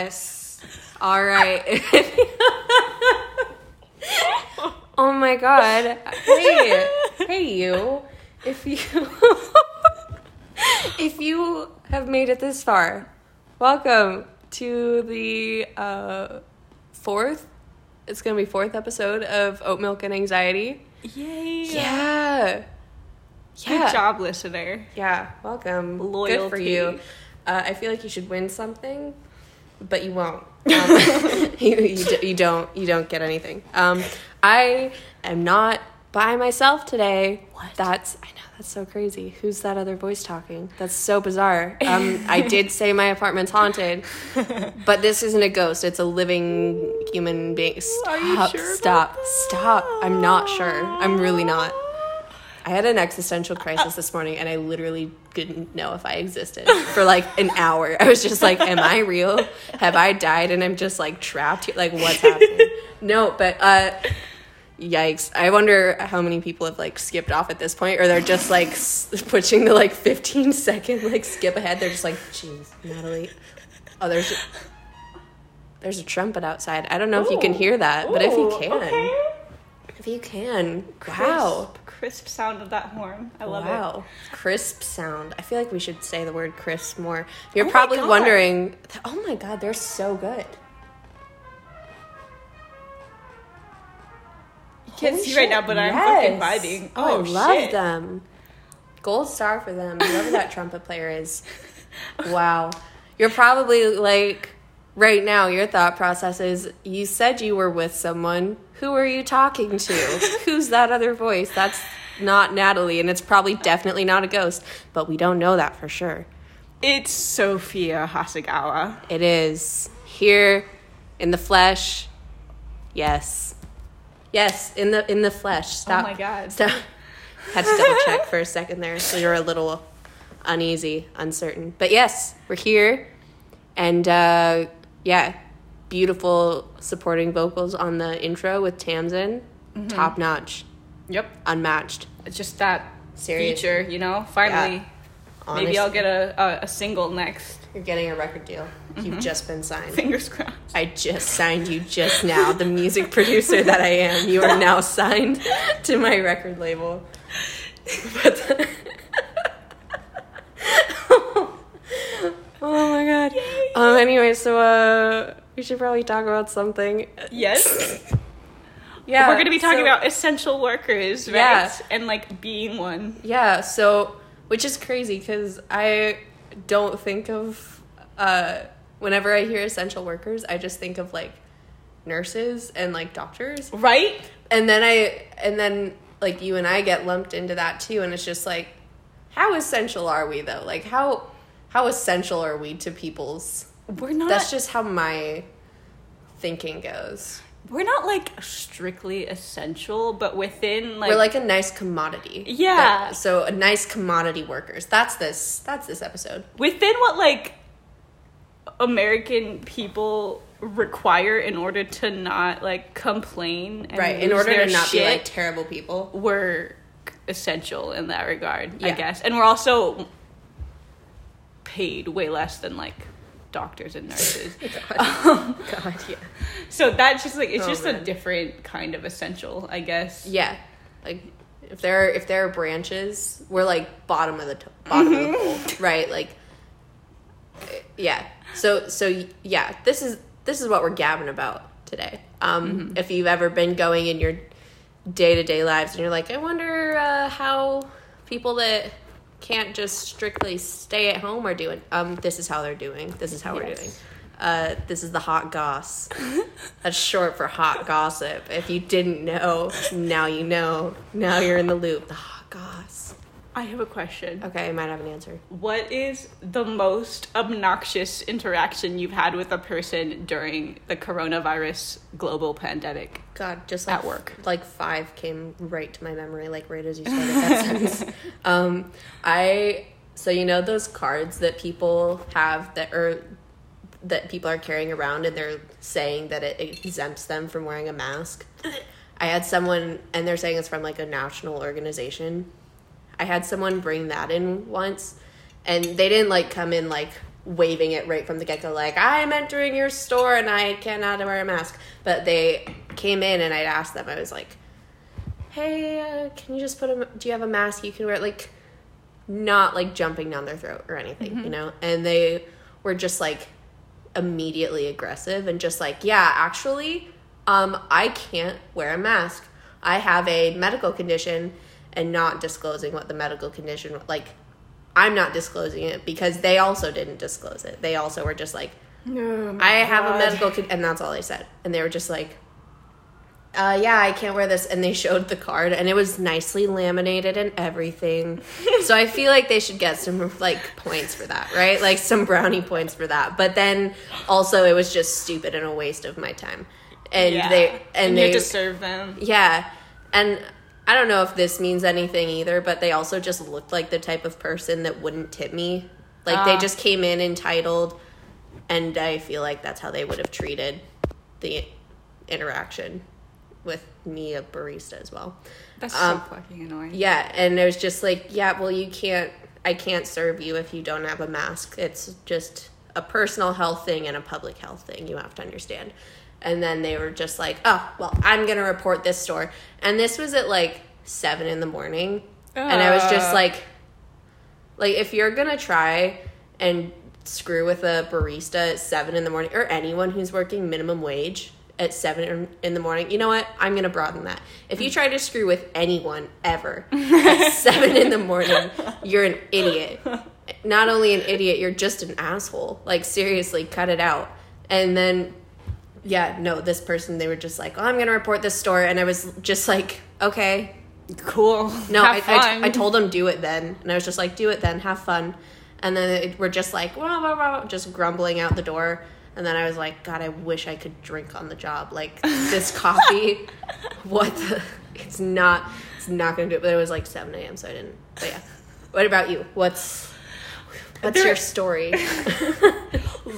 Yes. All right. oh my god. Hey, hey you. If you if you have made it this far, welcome to the uh, fourth. It's gonna be fourth episode of Oat Milk and Anxiety. Yay. Yeah. Good job, listener. Yeah, welcome. Good for you. Uh, I feel like you should win something, but you won't. Um, you, you, you don't. You don't get anything. Um, I am not by myself today. What? That's I know that's so crazy. Who's that other voice talking? That's so bizarre. Um, I did say my apartment's haunted, but this isn't a ghost. It's a living human being. Stop! Sure stop! Stop! I'm not sure. I'm really not. I had an existential crisis this morning and I literally didn't know if I existed for like an hour. I was just like, Am I real? Have I died and I'm just like trapped here? Like, what's happening? No, but uh, yikes. I wonder how many people have like skipped off at this point or they're just like s- pushing the like 15 second like skip ahead. They're just like, Jeez, Natalie. Oh, there's. There's a trumpet outside. I don't know if you can hear that, but if you can, okay. if you can, wow. Crisp, sound of that horn. I love it. wow. Crisp sound. I feel like we should say the word crisp more. You're Oh probably wondering, oh my god, they're so good. You can't Holy see right now, but I'm fucking vibing. Oh, Oh, I love shit. them. Gold star for them. Whoever that trumpet player is. Wow. You're probably like, right now, your thought process is you said you were with someone. Who are you talking to? Who's that other voice? That's not Natalie, and it's probably definitely not a ghost, but we don't know that for sure. It's Sophia Hasegawa. It is here in the flesh. Yes. Yes, in the in the flesh. Stop. Oh my God. Stop. Had to double check for a second there, so you're a little uneasy, uncertain. But yes, we're here, and uh, yeah, beautiful supporting vocals on the intro with Tamsin, Mm-hmm. top notch, Yep. unmatched. It's just that Serious. feature, you know? Finally. Honestly, Maybe I'll get a, a, a single next. You're getting a record deal. Mm-hmm. You've just been signed. Fingers crossed. I just signed you just now, the music producer that I am. You are now signed to my record label. But oh my god. Um. Anyway, so uh, we should probably talk about something. Yes. Yeah, We're going to be talking so- about essential workers, right? Yeah. And like being one. Yeah, so which is crazy because I don't think of uh, whenever I hear essential workers, I just think of like nurses and like doctors, Right? and then I and then like you and I get lumped into that too, and it's just like, how essential are we though? Like how how essential are we to people's? We're not That's just how my thinking goes. we're not like strictly essential, but within like We're like a nice commodity. Yeah. That- so a nice commodity workers. That's this. That's this episode. within what like American people require in order to not like complain and right in order to not be like terrible people we're essential in that regard, I guess. And we're also paid way less than like doctors and nurses. god, god yeah. So that's just like it's Oh, just a different kind of essential, I guess. yeah. Like if there are if there are branches we're like bottom of the to- bottom of the pole right? Like eh, yeah. So so yeah this is this is what we're gabbing about today. Um if you've ever been going in your day-to-day lives and you're like i wonder uh, how people that can't just strictly stay at home are doing um this is how they're doing this is how we're doing uh, this is the hot goss. That's short for hot gossip. If you didn't know, now you know. Now you're in the loop. The hot goss. I have a question. Okay, I might have an answer. What is the most obnoxious interaction you've had with a person during the coronavirus global pandemic? God, just like At work. like five came right to my memory, like right as you started that sentence. Um, I so you know those cards that people have that are that people are carrying around and they're saying that it exempts them from wearing a mask. I had someone and they're saying it's from like a national organization. I had someone bring that in once and they didn't like come in like waving it right from the get go, like I'm entering your store and I cannot wear a mask. But they came in and I'd asked them. I was like, "Hey, uh, can you just put a? Do you have a mask you can wear?" Like, not like jumping down their throat or anything, you know. And they were just like immediately aggressive and just like, "Yeah, actually, um, I can't wear a mask. I have a medical condition." And not disclosing what the medical condition like I'm not disclosing it because they also didn't disclose it. They also were just like, Oh I have a medical, con-, and that's all they said. And they were just like, uh, yeah, I can't wear this. And they showed the card, and it was nicely laminated and everything. so I feel like they should get some like points for that, right? Like some brownie points for that. But then also, it was just stupid and a waste of my time. And Yeah. they and, and they you have to serve them. yeah. And I don't know if this means anything either, but they also just looked like the type of person that wouldn't tip me. Like they Ah. just came in entitled, and I feel like that's how they would have treated the interaction with me, a barista as well. That's Um, so fucking annoying. Yeah, and it was just like, yeah, well, you can't, I can't serve you if you don't have a mask. It's just a personal health thing and a public health thing. You have to understand. And then they were just like, oh, well, I'm going to report this store. And this was at like seven in the morning. And I was just Uh. like, like, if you're going to try and screw with a barista at seven in the morning or anyone who's working minimum wage at seven in- the morning, you know what? I'm going to broaden that. If you try to screw with anyone ever at seven in the morning, you're an idiot. Not only an idiot, you're just an asshole. Like, seriously, cut it out. And then, yeah, no, this person, they were just like, oh, I'm going to report this store. And I was just like, okay, Cool. no, I, I. I told them do it then, and I was just like, do it then, have fun, and then it, we're just like, wah, wah, wah, just grumbling out the door, and then I was like, God, I wish I could drink on the job, like this coffee, what the, it's not, it's not gonna do it. But it was like seven a.m., so I didn't. But yeah, what about you? What's what's There- your story?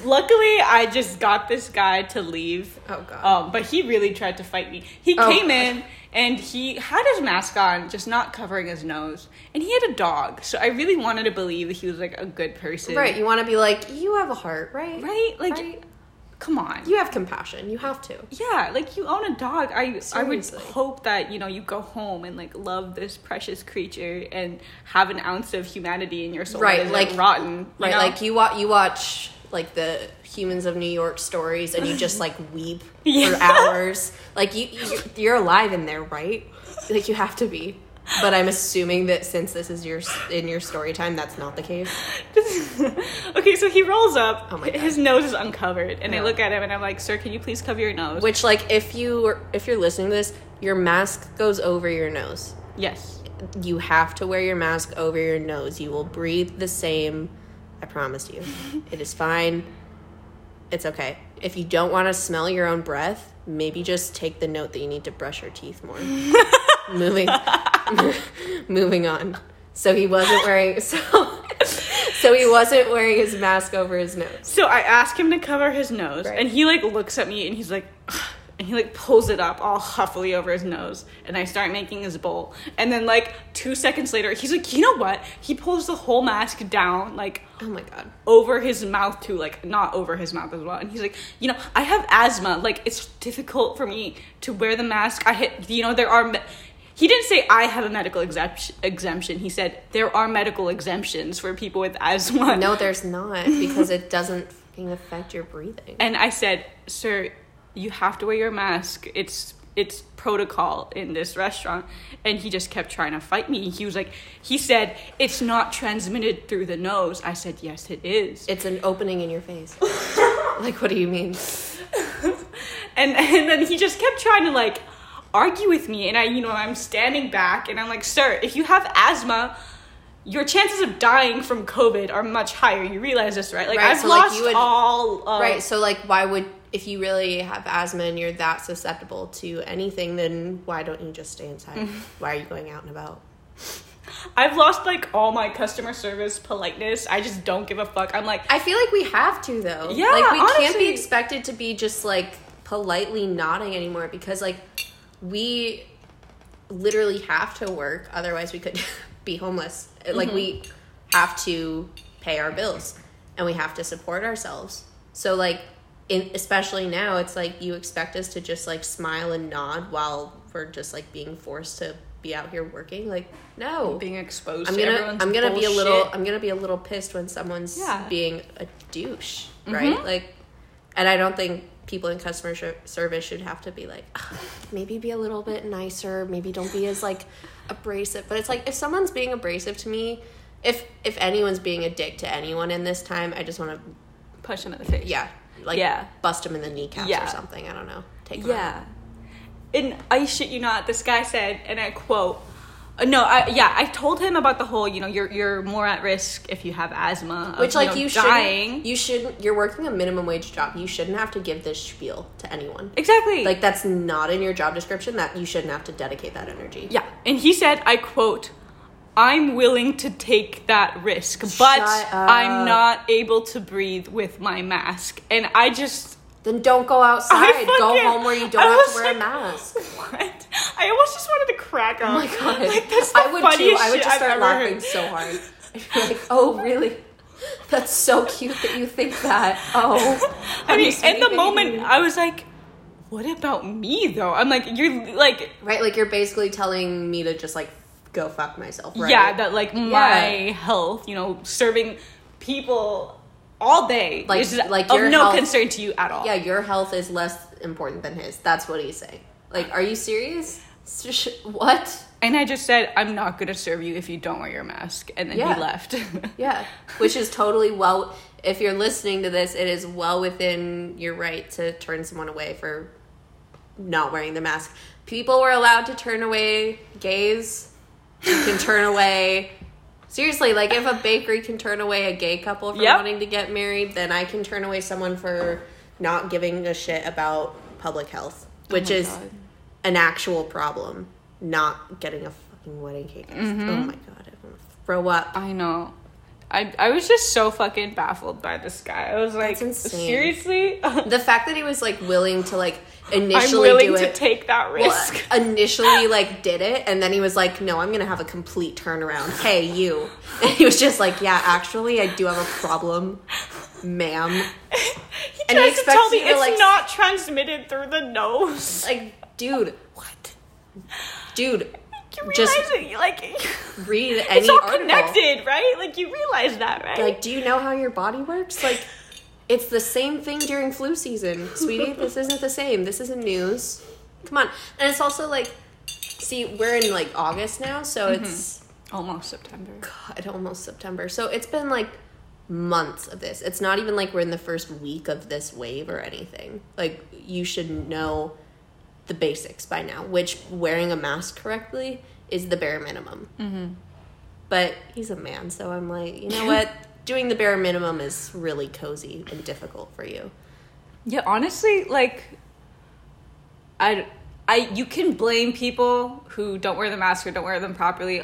Luckily, I just got this guy to leave. Oh, God. Um, but he really tried to fight me. He Oh, came God. in and he had his mask on, just not covering his nose. And he had a dog, so I really wanted to believe that he was like a good person. right, you want to be like, you have a heart, right? Right? Like, Right. Come on. You have compassion. You have to. yeah, like you own a dog. I I would hope that you know you go home and like love this precious creature and have an ounce of humanity in your soul. Right, isn't like- rotten. Right, know? like you watch you watch like the Humans of New York stories, and you just like weep Yeah. for hours. Like you, you're alive in there, right? Like you have to be. But I'm assuming that since this is your in your story time, that's not the case. okay, so he rolls up. Oh my God. His nose is uncovered, and I look at him and I'm like, "Sir, can you please cover your nose?" Which, like, if you if you're listening to this, your mask goes over your nose. yes. You have to wear your mask over your nose. You will breathe the same. I promise you. it is fine. It's okay. If you don't want to smell your own breath, maybe just take the note that you need to brush your teeth more. moving, moving on. So he wasn't wearing so. So he wasn't wearing his mask over his nose. So I ask him to cover his nose, Right. and he like looks at me and he's like, and he like pulls it up all huffily over his nose, and I start making his bowl, and then like two seconds later, he's like, you know what? He pulls the whole mask down, like Oh my god. over his mouth too, like not over his mouth as well. And he's like, you know, I have asthma. Like it's difficult for me to wear the mask. I hit, you know, there are. He didn't say I have a medical exemption. Exemption. He said there are medical exemptions for people with asthma. No, there's not because it doesn't fucking affect your breathing. And I said, sir, you have to wear your mask. It's it's protocol in this restaurant. And he just kept trying to fight me. He was like, he said, it's not transmitted through the nose. I said, yes, it is. It's an opening in your face. like, what do you mean? and and then he just kept trying to like argue with me and i you know i'm standing back and i'm like sir if you have asthma your chances of dying from covid are much higher you realize this right like Right, i've so, like, lost you would- all of, Right. So, like, why would if you really have asthma and you're that susceptible to anything, then why don't you just stay inside? why are you going out and about? i've lost like all my customer service politeness i just don't give a fuck i'm like I feel like we have to though. Yeah, like we can't be expected to be just like politely nodding anymore because like we literally have to work, otherwise we could be homeless. Like we have to pay our bills. and we have to support ourselves. So like in especially now it's like you expect us to just like smile and nod while we're just like being forced to be out here working. Like no. being exposed I'm to gonna everyone's I'm gonna be a little. I'm gonna be a little pissed when someone's Yeah. Mm-hmm. being a douche, right? Like, and I don't think people in customer sh- service should have to be like, "Ugh, maybe be a little bit nicer, maybe don't be as like abrasive. But it's like if someone's being abrasive to me, if if anyone's being a dick to anyone in this time, I just want to push him in the face. yeah like Yeah. bust him in the kneecaps Yeah. or something. I don't know. Take him Yeah. out. And I shit you not, this guy said, and I quote, Uh, no, I yeah, I told him about the whole, you know, you're you're more at risk if you have asthma, of, Which like know, you dying. shouldn't you shouldn't you're working a minimum wage job. You shouldn't have to give this spiel to anyone. exactly. Like that's not in your job description. That you shouldn't have to dedicate that energy. yeah, and he said, I quote. I'm willing to take that risk, but I'm not able to breathe with my mask. And I just Then don't go outside. Go home where you don't have to wear a mask. what? I almost just wanted to crack oh up. Oh my god. Like, that's the I would too. funniest I would just start laughing heard. so hard. I'd be like, oh really? That's so cute that you think that. Oh. I mean, in the moment. I was like, "What about me, though?" I'm like, "You're like, Right, like you're basically telling me to just like go fuck myself, right? yeah, that like my Yeah. health, you know, serving people all day, Like- is like of no health- concern to you at all." yeah, your health is less important than his. That's what he's saying. Like, are you serious? What? And I just said, "I'm not going to serve you if you don't wear your mask," and then Yeah. he left. Yeah, which is totally well. If you're listening to this, it is well within your right to turn someone away for not wearing the mask. People were allowed to turn away gays. You can turn away. Seriously, like if a bakery can turn away a gay couple for Yep. wanting to get married, then I can turn away someone for not giving a shit about public health, oh which my is God. an actual problem. Not getting a fucking wedding cake. Mm-hmm. Oh my god, I want to throw up. I know. I, I was just so fucking baffled by this guy. I was like, seriously? the fact that he was like willing to like I'm initially willing do to it take that well, risk. initially like did it and then he was like no i'm gonna have a complete turnaround hey you and he was just like yeah actually i do have a problem ma'am he and he tries to tell me to, it's like, not transmitted through the nose. like dude What? dude Just- it? Like, read any it's all article connected, right? Like, you realize that, right? like do you know how your body works like it's the same thing during flu season sweetie this isn't the same this isn't news come on and it's also like see we're in like august now so Mm-hmm. it's Almost September. God, almost September. So it's been like months of this. It's not even like we're in the first week of this wave or anything. Like you should know the basics by now, which wearing a mask correctly is the bare minimum. Mm-hmm. But he's a man, so I'm like, you know what? Doing the bare minimum is really cozy and difficult for you. Yeah, honestly, like, I, I, you can blame people who don't wear the mask or don't wear them properly,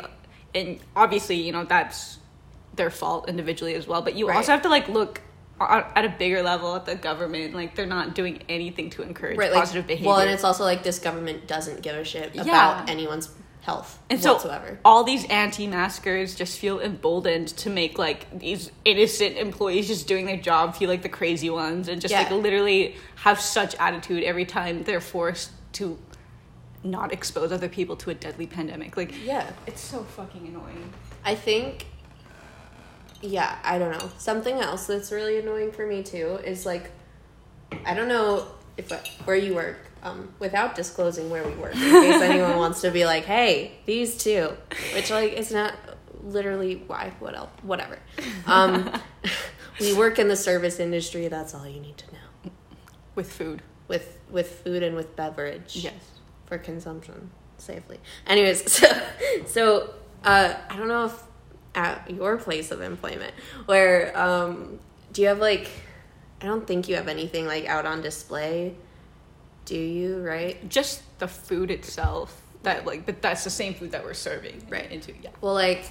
and obviously, you know that's their fault individually as well. But you Right. also have to like look at a bigger level at the government. Like, they're not doing anything to encourage Right, like, positive behavior. Well, and it's also like this government doesn't give a shit Yeah. about anyone's health And so whatsoever. all these anti-maskers just feel emboldened to make like these innocent employees just doing their job feel like the crazy ones and just Yeah. like literally have such attitude every time they're forced to not expose other people to a deadly pandemic. Like yeah. it's so fucking annoying. I think, yeah, I don't know. Something else that's really annoying for me too is like, I don't know if where you work, um, without disclosing where we work, in case anyone wants to be like, hey, these two, which like is not literally why. What else? Whatever. Um, we work in the service industry. That's all you need to know. With food. With with food and with beverage Yes. for consumption safely. Anyways, so so uh, I don't know if at your place of employment where um, do you have like I don't think you have anything like out on display. Do you, right? Just the food itself. That like but that's the same food that we're serving right into. Yeah. Well, like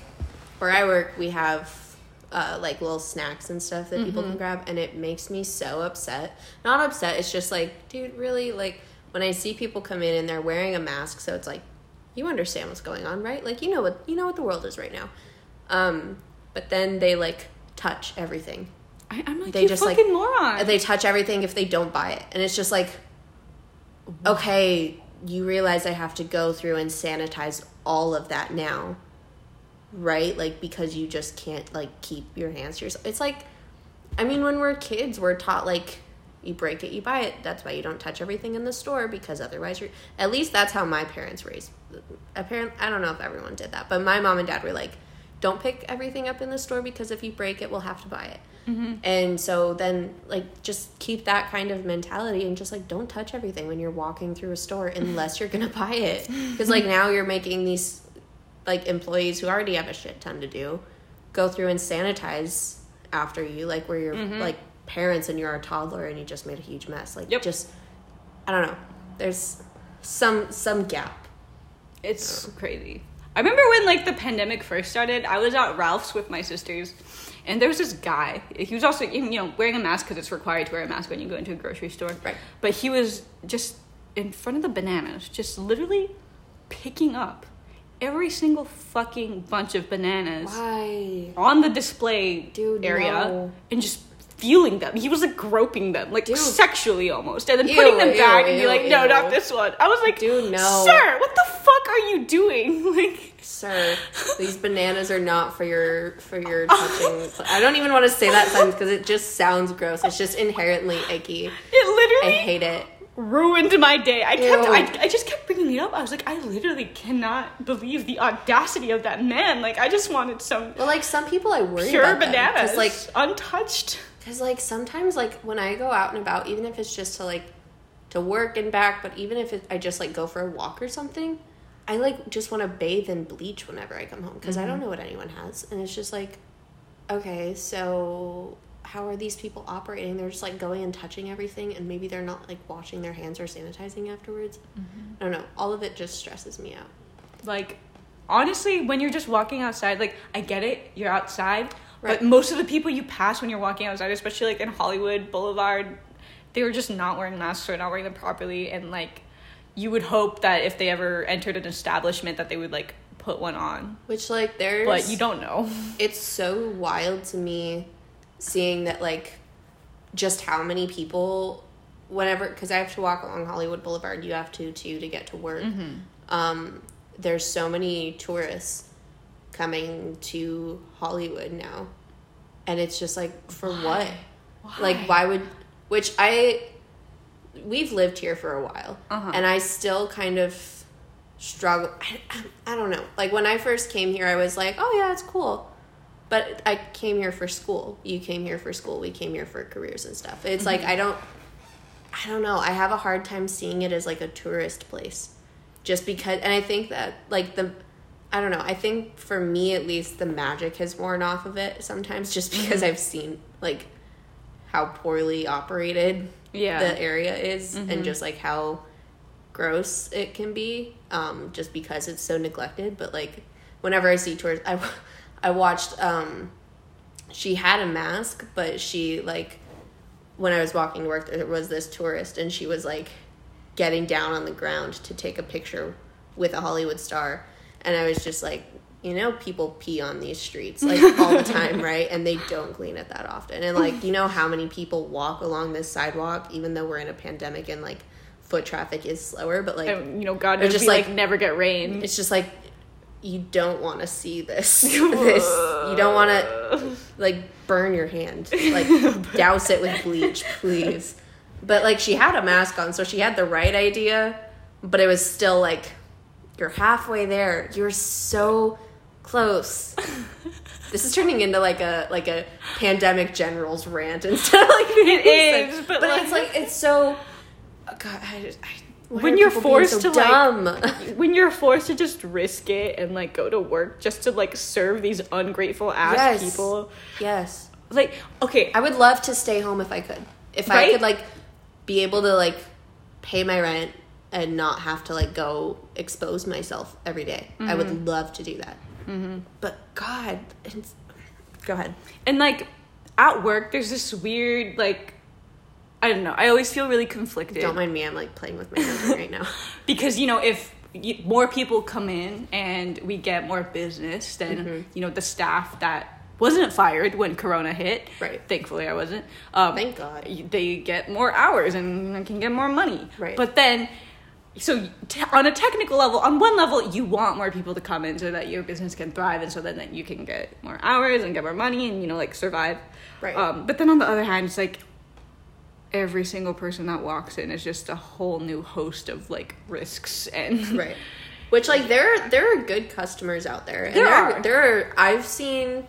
where I work, we have uh, like little snacks and stuff that people can grab, and it makes me so upset. Not upset. It's just like, dude, really? Like when I see people come in and they're wearing a mask, so it's like, you understand what's going on, right? Like you know what you know what the world is right now. Um, but then they like touch everything. I, I'm like, They just, like, fucking moron. they touch everything if they don't buy it and it's just like okay you realize i have to go through and sanitize all of that now. Right? Like because you just can't like keep your hands to yourself it's like i mean when we're kids we're taught like you break it you buy it. That's why you don't touch everything in the store because otherwise you're at least that's how my parents raised apparently i don't know if everyone did that but my mom and dad were like don't pick everything up in the store because if you break it we'll have to buy it. Mm-hmm. And so then like just keep that kind of mentality and just like don't touch everything when you're walking through a store unless you're gonna buy it. Because like now you're making these like employees who already have a shit ton to do go through and sanitize after you like where you're mm-hmm. like parents and you're a toddler and you just made a huge mess. Like Yep. just i don't know. There's some some gap. It's crazy. I remember when like the pandemic first started, I was at Ralph's with my sisters, and there was this guy. He was also you know wearing a mask because it's required to wear a mask when you go into a grocery store. Right. But he was just in front of the bananas, just literally picking up every single fucking bunch of bananas why on the display Dude, area no. and just feeling them. He was like groping them, like Dude. sexually almost, and then Ew, putting them ew, back and be ew, like, "No, ew. not this one." I was like, Dude, no. sir, what the fuck are you doing?" Like, sir these bananas are not for your for your touching i don't even want to say that sentence because it just sounds gross it's just inherently icky it literally. i hate it ruined my day. I kept, I, I just kept bringing it up. I was like, I literally cannot believe the audacity of that man. Like, I just wanted some well like some people i worry pure about them, bananas, like untouched. Because like sometimes like when I go out and about, even if it's just to like to work and back, but even if it, I just like go for a walk or something, I like just want to bathe in bleach whenever I come home because I don't mm-hmm. know what anyone has, and it's just like, okay, so how are these people operating? They're just like going and touching everything, and maybe they're not like washing their hands or sanitizing afterwards. Mm-hmm. I don't know. All of it just stresses me out. like honestly when you're just walking outside like i get it you're outside Right. but most of the people you pass when you're walking outside especially like in hollywood boulevard they were just not wearing masks or not wearing them properly and like you would hope that if they ever entered an establishment that they would like put one on. Which like there's but you don't know. It's so wild to me seeing that like just how many people whenever because i have to walk along hollywood boulevard you have to too to get to work. Um, there's so many tourists coming to hollywood now. And it's just like for what? Like why would which i we've lived here for a while Uh-huh. and i still kind of struggle I, I, I don't know. Like when i first came here i was like oh yeah it's cool. But i came here for school. You came here for school. We came here for careers and stuff. It's like i don't i don't know. I have a hard time seeing it as like a tourist place just because and i think that like the i don't know. I think for me at least the magic has worn off of it sometimes just because i've seen like how poorly operated Yeah. the area is and just like how gross it can be um just because it's so neglected. But like whenever i see tours i i watched um she had a mask but she like when i was walking to work there was this tourist and she was like getting down on the ground to take a picture with a hollywood star. And i was just like you know people pee on these streets like all the time right? And they don't clean it that often. And like you know how many people walk along this sidewalk even though we're in a pandemic and like foot traffic is slower but like and, you know god knows just we like, like- never get rain. it's just like you don't want to see this. This you don't want to like burn your hand. Like douse it with bleach please. But like she had a mask on so she had the right idea but it was still like you're halfway there. You're so close this is turning into like a like a pandemic generals rant instead of like It is, but, but like- it's like it's so oh god I, just- I, When you're forced so to, like- when you're forced to just risk it and like go to work just to like serve these ungrateful ass Yes. people yes like okay I would love to stay home if I could. If I could like be able to like pay my rent and not have to like go expose myself every day. I Mm-hmm. would love to do that. But God, it's, go ahead. and like at work there's this weird like i don't know i always feel really conflicted Don't mind me. I'm like playing with my nose right now. because you know if y- more people come in and we get more business then Mm-hmm. you know the staff that wasn't fired when Corona hit. Right. Thankfully, I wasn't. Um, Thank God. They get more hours and can get more money. Right. But then, so t- on a technical level, on one level, you want more people to come in so that your business can thrive and so then that you can get more hours and get more money and you know like survive. Right. Um, but then on the other hand, it's like every single person that walks in is just a whole new host of like risks and right which like there there are good customers out there and There there are. there are i've seen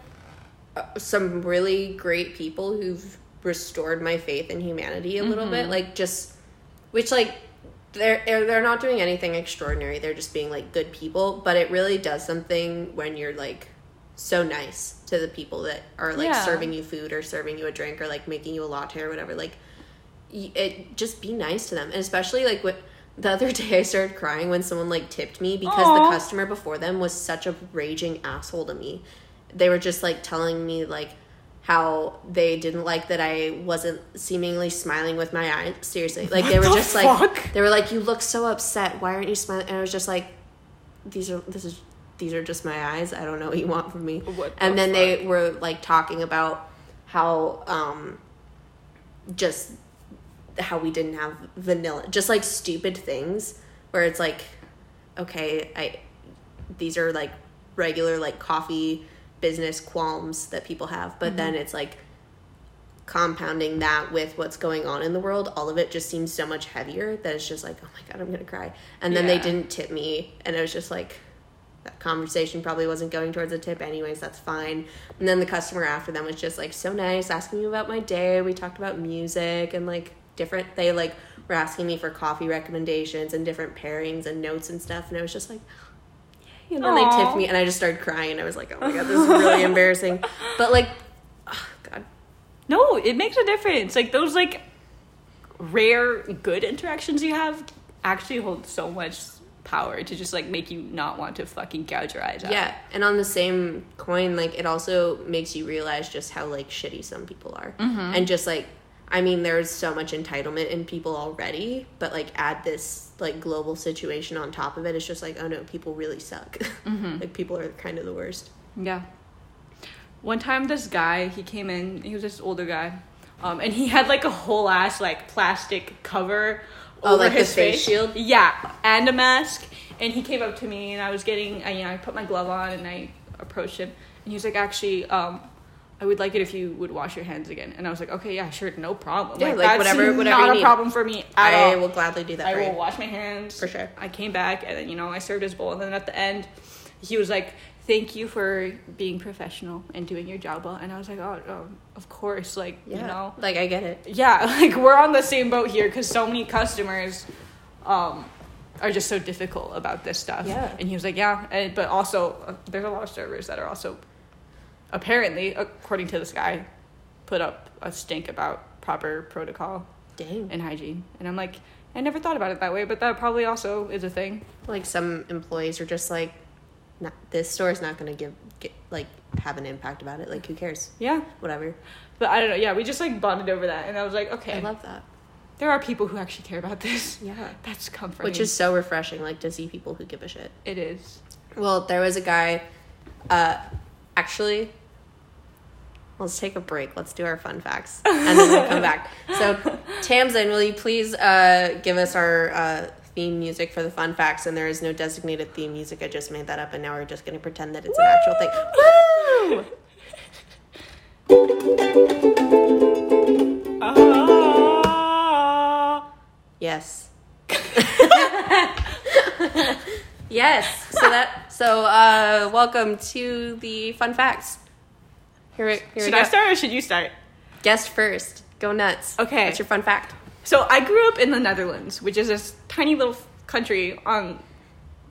uh, some really great people who've restored my faith in humanity a little Mm-hmm. bit like just which like they're they're not doing anything extraordinary. They're just being like good people. But it really does something when you're like so nice to the people that are like Yeah. serving you food or serving you a drink or like making you a latte or whatever. Like it just be nice to them. And especially like what the other day i started crying when someone like tipped me because Aw. the customer before them was such a raging asshole to me. They were just like telling me like how they didn't like that i wasn't seemingly smiling with my eyes seriously. Like they were the just like they were like you look so upset. Why aren't you smiling? And i was just like these are this is these are just my eyes. I don't know what you want from me. What the and then they were like talking about how um just how we didn't have vanilla just like stupid things where it's like okay i these are like regular like coffee business qualms that people have but then mm-hmm. it's like compounding that with what's going on in the world all of it just seems so much heavier that it's just like oh my god i'm gonna cry. And then they didn't tip me and it was just like that conversation probably wasn't going towards a tip anyways that's fine. And then the customer after them was just like so nice asking me about my day we talked about music and like different they like were asking me for coffee recommendations and different pairings and notes and stuff and i was just like. And then they tipped me and i just started crying and i was like oh my god this is really embarrassing but like oh god No, it makes a difference. Like those like rare good interactions you have actually hold so much power to just like make you not want to fucking gouge your eyes out. Yeah, and on the same coin, like it also makes you realize just how like shitty some people are, Mm-hmm. and just like I mean, there's so much entitlement in people already, but like add this like global situation on top of it, it's just like oh no, people really suck. Mm-hmm. like people are kind of the worst. Yeah. One time, this guy he came in. He was this older guy, um, and he had like a whole ass like plastic cover Oh, over like his face shield? Yeah, and a mask. And he came up to me, and I was getting, I, you know, I put my glove on, and I approached him, and he was like, "Actually, um, I would like it if you would wash your hands again." And I was like, "Okay, yeah, sure, no problem. Yeah, like, that's whatever- whatever not you a need. problem for me at I all. will gladly do that I for will you. wash my hands For sure. I came back and then you know I served his bowl and then at the end he was like thank you for being professional and doing your job well and I was like oh, oh of course like Yeah, you know like I get it. yeah like we're on the same boat here because so many customers um are just so difficult about this stuff Yeah. and he was like yeah and, but also uh, there's a lot of servers that are also apparently according to this guy put up a stink about proper protocol Dang. and hygiene and I'm like I never thought about it that way but that probably also is a thing Like some employees are just like, not, this store is not going to give get, like have an impact about it. Like who cares? yeah Whatever. But I don't know. Yeah, we just like bonded over that, and I was like, okay, I love that. there are people who actually care about this. Yeah. That's comforting. Which is so refreshing, like to see people who give a shit. it is. Well, there was a guy, uh, actually, let's take a break. Let's do our fun facts. And then we'll come back. So, Tamsin, will you please uh, give us our uh, theme music for the fun facts? And there is no designated theme music. I just made that up, and now we're just going to pretend that it's an actual thing. Woo! Yes. yes. So that. So, uh, welcome to the fun facts. Here, we- here we Should go. I start or should you start? Guest first. Go nuts. Okay. What's your fun fact? So I grew up in the Netherlands, which is this tiny little country on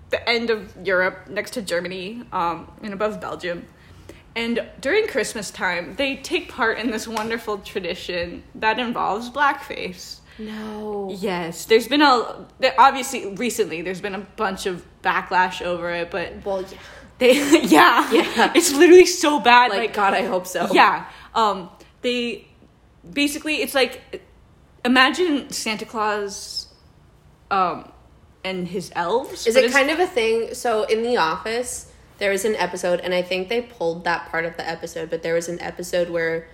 the end of Europe, next to Germany, um, and above Belgium. And during Christmas time, they take part in this wonderful tradition that involves blackface. No. Yes, there's been a obviously recently there's been a bunch of backlash over it, but Well, yeah. They yeah Yeah. it's literally so bad. Like, Like, God, I hope so. yeah, um, they basically it's like imagine Santa Claus, um, and his elves. Is it kind of a thing? So in the office, there was an episode, and I think they pulled that part of the episode, but there was an episode where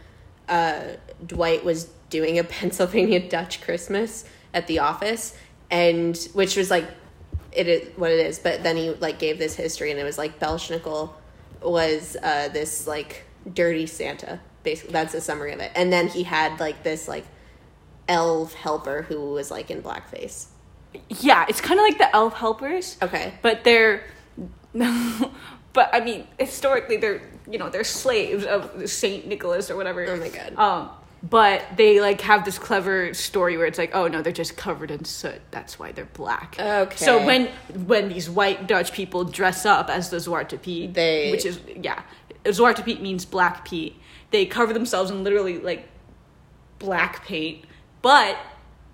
uh, Dwight was doing a Pennsylvania Dutch Christmas at the office, and which was like it is what it is. But then he like gave this history, and it was like Belsnickel was uh, this like dirty Santa. Basically, that's a summary of it. And then he had like this like elf helper who was like in blackface. Yeah, it's kind of like the elf helpers. Okay. but they're but i mean historically they're you know they're slaves of saint nicholas or whatever Oh my God. um but they like have this clever story where it's like oh no they're just covered in soot that's why they're black Okay. so when when these white dutch people dress up as the zwarte piet They- which is yeah zwarte piet means black pete they cover themselves in literally like black paint but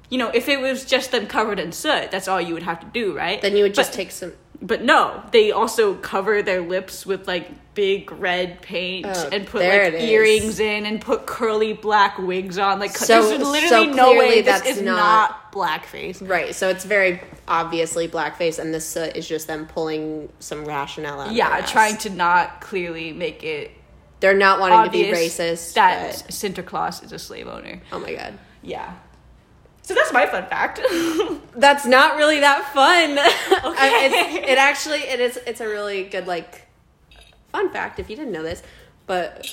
you know if it was just them covered in soot that's all you would have to do right Then you would just But- take some. But no, they also cover their lips with like big red paint Oh, and put like is. earrings in and put curly black wigs on. Like So- there's literally so no way clearly this that's is not- not, blackface. Right, so it's very obviously blackface, and this soot is just them pulling some rationale out. Yeah, trying to not clearly make it They're not wanting to be racist. that but- Sinterklaas is a slave owner. oh my god, Yeah. So that's my fun fact. that's not really that fun. I- it's, it actually it is. It's a really good like fun fact if you didn't know this, but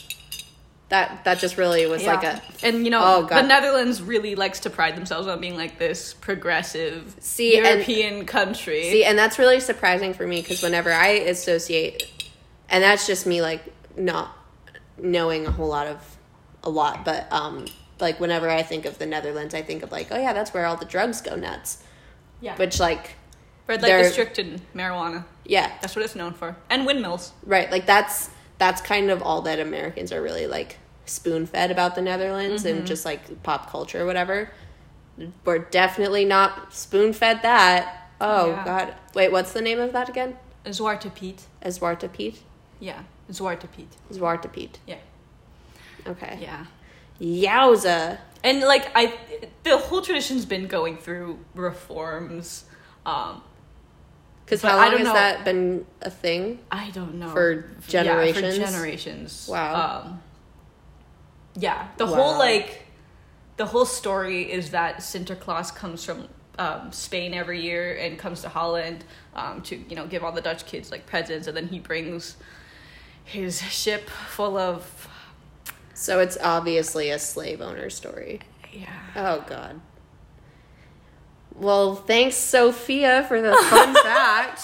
that that just really was like a and you know Oh, the Netherlands really likes to pride themselves on being like this progressive See, and- European country. See, and that's really surprising for me because whenever I associate, and that's just me like not knowing a whole lot of a lot, but um, like whenever I think of the Netherlands, I think of like, oh yeah, that's where all the drugs go nuts. yeah. Which like, Red light district and marijuana. yeah, That's what it's known for. And windmills. right. Like that's that's kind of all that Americans are really like spoon fed about the Netherlands and mm-hmm. just like pop culture or whatever. We're definitely not spoon fed that. Oh Yeah. God! Wait, what's the name of that again? Zwarte Piet. Zwarte Piet. Yeah. Zwarte Piet. Zwarte Piet. Yeah. Okay. Yeah. Yowza. And like I the whole tradition's been going through reforms. Um Because But how I long don't has know. that been a thing? I don't know. For generations. Yeah, generations? for generations. Wow. Um Yeah. The Wow. whole like the whole story is that Sinterklaas comes from um, Spain every year and comes to Holland um, to you know give all the Dutch kids like presents, and then he brings his ship full of So it's obviously a slave owner story. yeah. Oh God. Well, thanks, Sophia, for the fun fact.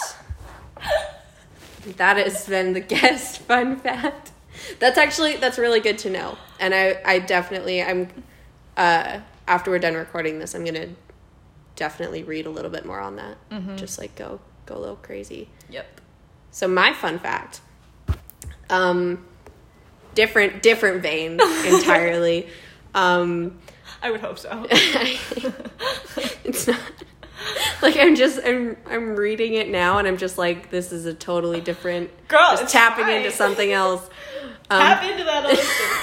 That has been the guest fun fact. That's actually that's really good to know, and I I definitely I'm uh after we're done recording this, I'm gonna definitely read a little bit more on that. Just like go go a little crazy. Yep. So my fun fact, um, different different vein entirely. um, I would hope so. it's not like I'm just I'm I'm reading it now and I'm just like this is a totally different Girl, just tapping fine. into something else. Um, Tap into that other thing.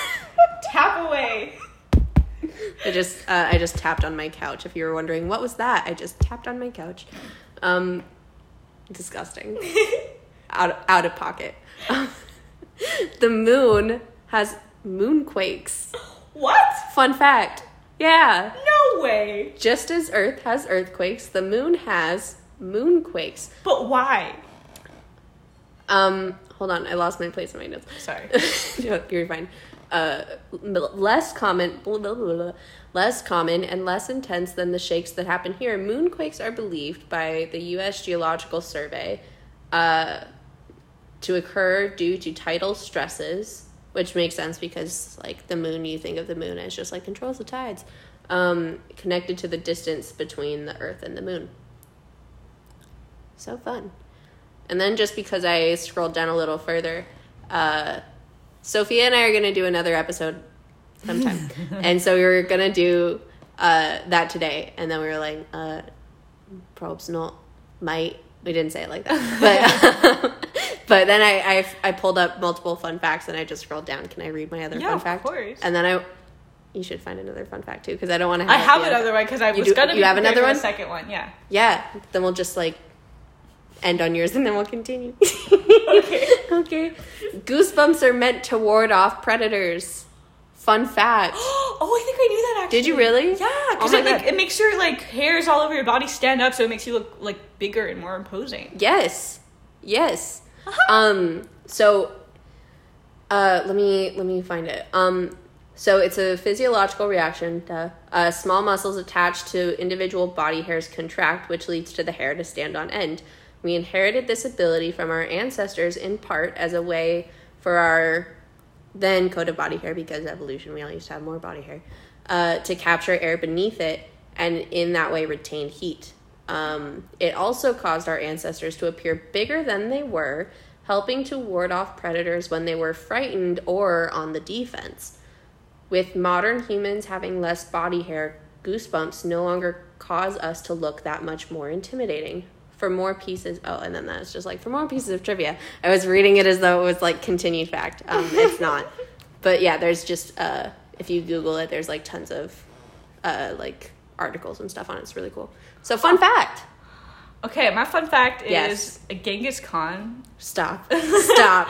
Tap away. I just uh, I just tapped on my couch. If you were wondering what was that, I just tapped on my couch. Um, disgusting. out out of pocket. the moon has moonquakes. What? Fun fact. Yeah. No way. Just as Earth has earthquakes, the moon has moonquakes. But why? Um, hold on, I lost my place in my notes. Sorry. No, You're fine. Uh, less common, blah, blah, blah, blah, less common and less intense than the shakes that happen here. Moonquakes are believed by the U.S. Geological Survey uh, to occur due to tidal stresses, which makes sense because, like the moon, you think of the moon as just like controls the tides, um, connected to the distance between the Earth and the moon. So fun. And then just because I scrolled down a little further, uh, Sophia and I are going to do another episode sometime. and so we were going to do uh, that today. And then we were like, uh, probes not might. We didn't say it like that. But, but then I, I, I pulled up multiple fun facts and I just scrolled down. Can I read my other Yeah, fun fact? of course. And then I, you should find another fun fact too, because I don't want to I have have the- another one because I You was do- gonna. you be have another one? Second one, yeah. Yeah, then we'll just like end on yours and then we'll continue. Okay. okay. Goosebumps are meant to ward off predators. Fun fact. oh, I think I knew that actually. Did you really? Yeah, because Oh it like it makes your like hairs all over your body stand up, so it makes you look like bigger and more imposing. Yes. Yes. Um so uh let me let me find it. Um so it's a physiological reaction. Duh. Uh, small muscles attached to individual body hairs contract, which leads to the hair to stand on end. We inherited this ability from our ancestors in part as a way for our then coat of body hair because evolution we all used to have more body hair uh, to capture air beneath it and in that way retain heat um, it also caused our ancestors to appear bigger than they were helping to ward off predators when they were frightened or on the defense. With modern humans having less body hair goosebumps no longer cause us to look that much more intimidating. For more pieces oh and then that's just like for more pieces of trivia. I was reading it as though it was like continued fact. Um, it's not. But yeah there's just uh, if you google it there's like tons of uh, like articles and stuff on it. It's really cool so fun fact Okay, my fun fact is Yes. a Genghis Khan. stop stop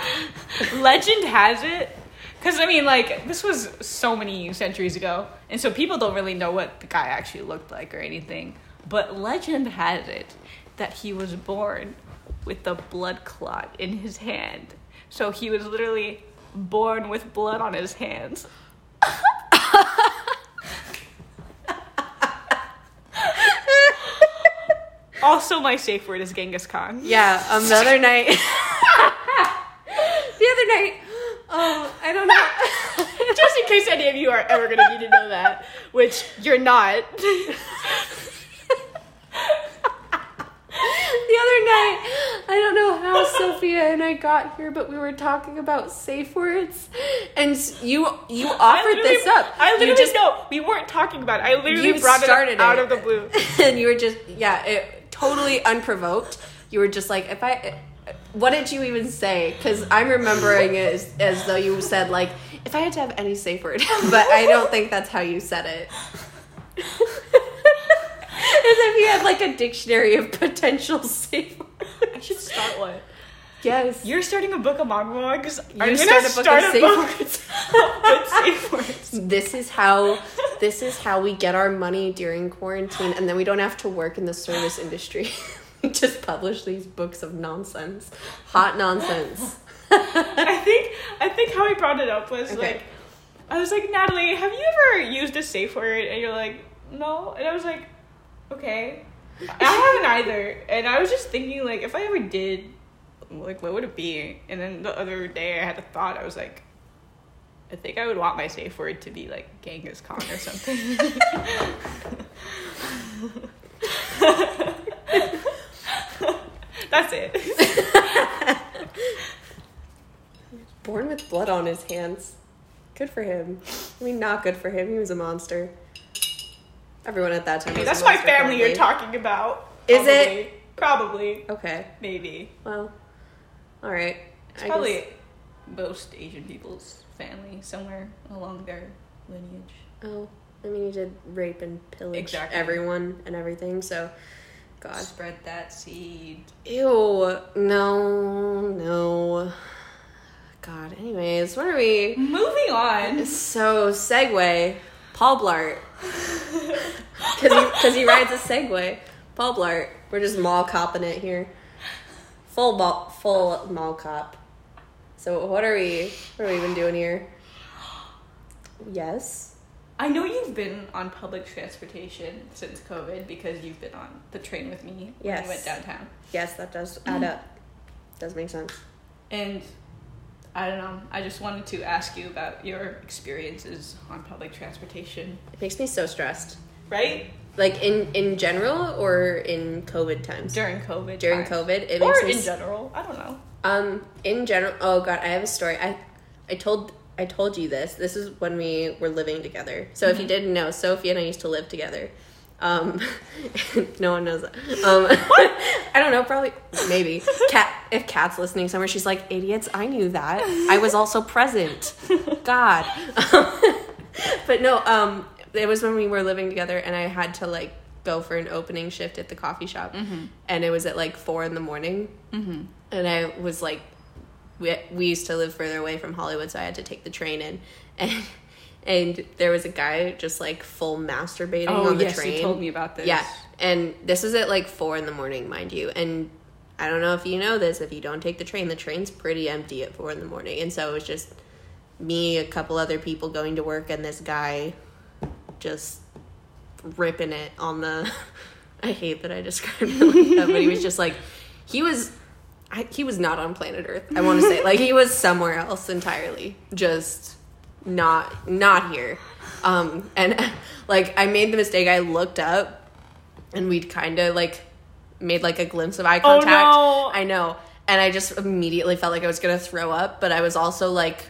Legend has it, because I mean, like this was so many centuries ago, and so people don't really know what the guy actually looked like or anything. But legend has it that he was born with a blood clot in his hand, so he was literally born with blood on his hands. Also, my safe word is Genghis Khan. yeah um, the other night the other night oh i don't know Just in case any of you are ever gonna need to know that, which you're not. The other night, I don't know how Sophia and I got here, but we were talking about safe words, and you you offered this up. I You literally just- no, we weren't talking about it. I literally You brought it out it. of the blue. and you were just yeah, it, totally unprovoked. You were just like, if I, what did you even say? Because I'm remembering it as, as though you said like, if I had to have any safe word, but I don't think that's how you said it. As if you had like a dictionary of potential safe words. I should start one. Yes. You're starting a book of monologues. You I'm start a book start of a safe book words. safe words. this is how this is how we get our money during quarantine and then we don't have to work in the service industry we just publish these books of nonsense hot nonsense I think I think how I brought it up was Okay. like I was like, Natalie, have you ever used a safe word? And you're like, no. And I was like, okay. I haven't either. And I was just thinking like if I ever did, like what would it be? And then the other day I had a thought, I was like, I think I would want my safe word to be like Genghis Khan or something. That's it. born with blood on his hands good for him i mean not good for him he was a monster everyone at that time was a That's my family you're talking about. Is it? Probably. okay Maybe. well all right It's I probably guess- most Asian people's family somewhere along their lineage. oh i mean he did rape and pillage Exactly. everyone and everything so god Spread that seed. Ew, no, no. God, anyways, what are we? Moving on. So, Segway, Paul Blart. Because he, cause he rides a Segway. Paul Blart. We're just mall copping it here. Full mall, full mall cop. So, what are we, what are we even doing here? Yes. I know you've been on public transportation since COVID because you've been on the train with me when Yes. we went downtown. Yes, that does add up. Does make sense. And I don't know. I just wanted to ask you about your experiences on public transportation. It makes me so stressed. Right? Like in in general or in COVID times? During COVID. During times. COVID, it or makes in general. I don't know. Um, in general, oh god, I have a story. I, I told I told you this. This is when we were living together. So if you didn't know, Sophie and I used to live together. Um, no one knows that. Um, I don't know. Probably, maybe. Kat. If Kat's listening somewhere, she's like, "Idiots! I knew that. I was also present." God. but no. Um, it was when we were living together, and I had to like go for an opening shift at the coffee shop, mm-hmm. and it was at like four in the morning mm-hmm. and I was like we, we used to live further away from Hollywood, so I had to take the train in, and and there was a guy just like full masturbating Oh on the yes, train. you told me about this. Yeah, and this is at like four in the morning, mind you, and. I don't know if you know this. If you don't take the train, the train's pretty empty at four in the morning, and so it was just me, a couple other people going to work, and this guy just ripping it on the. I hate that I described it like that, but he was just like, he was, I, he was not on planet Earth. I want to say like he was somewhere else entirely, just not not here. Um, and like I made the mistake. I looked up, and we'd kind of like made like a glimpse of eye Oh, contact. no. I know, and I just immediately felt like I was gonna throw up, but I was also like,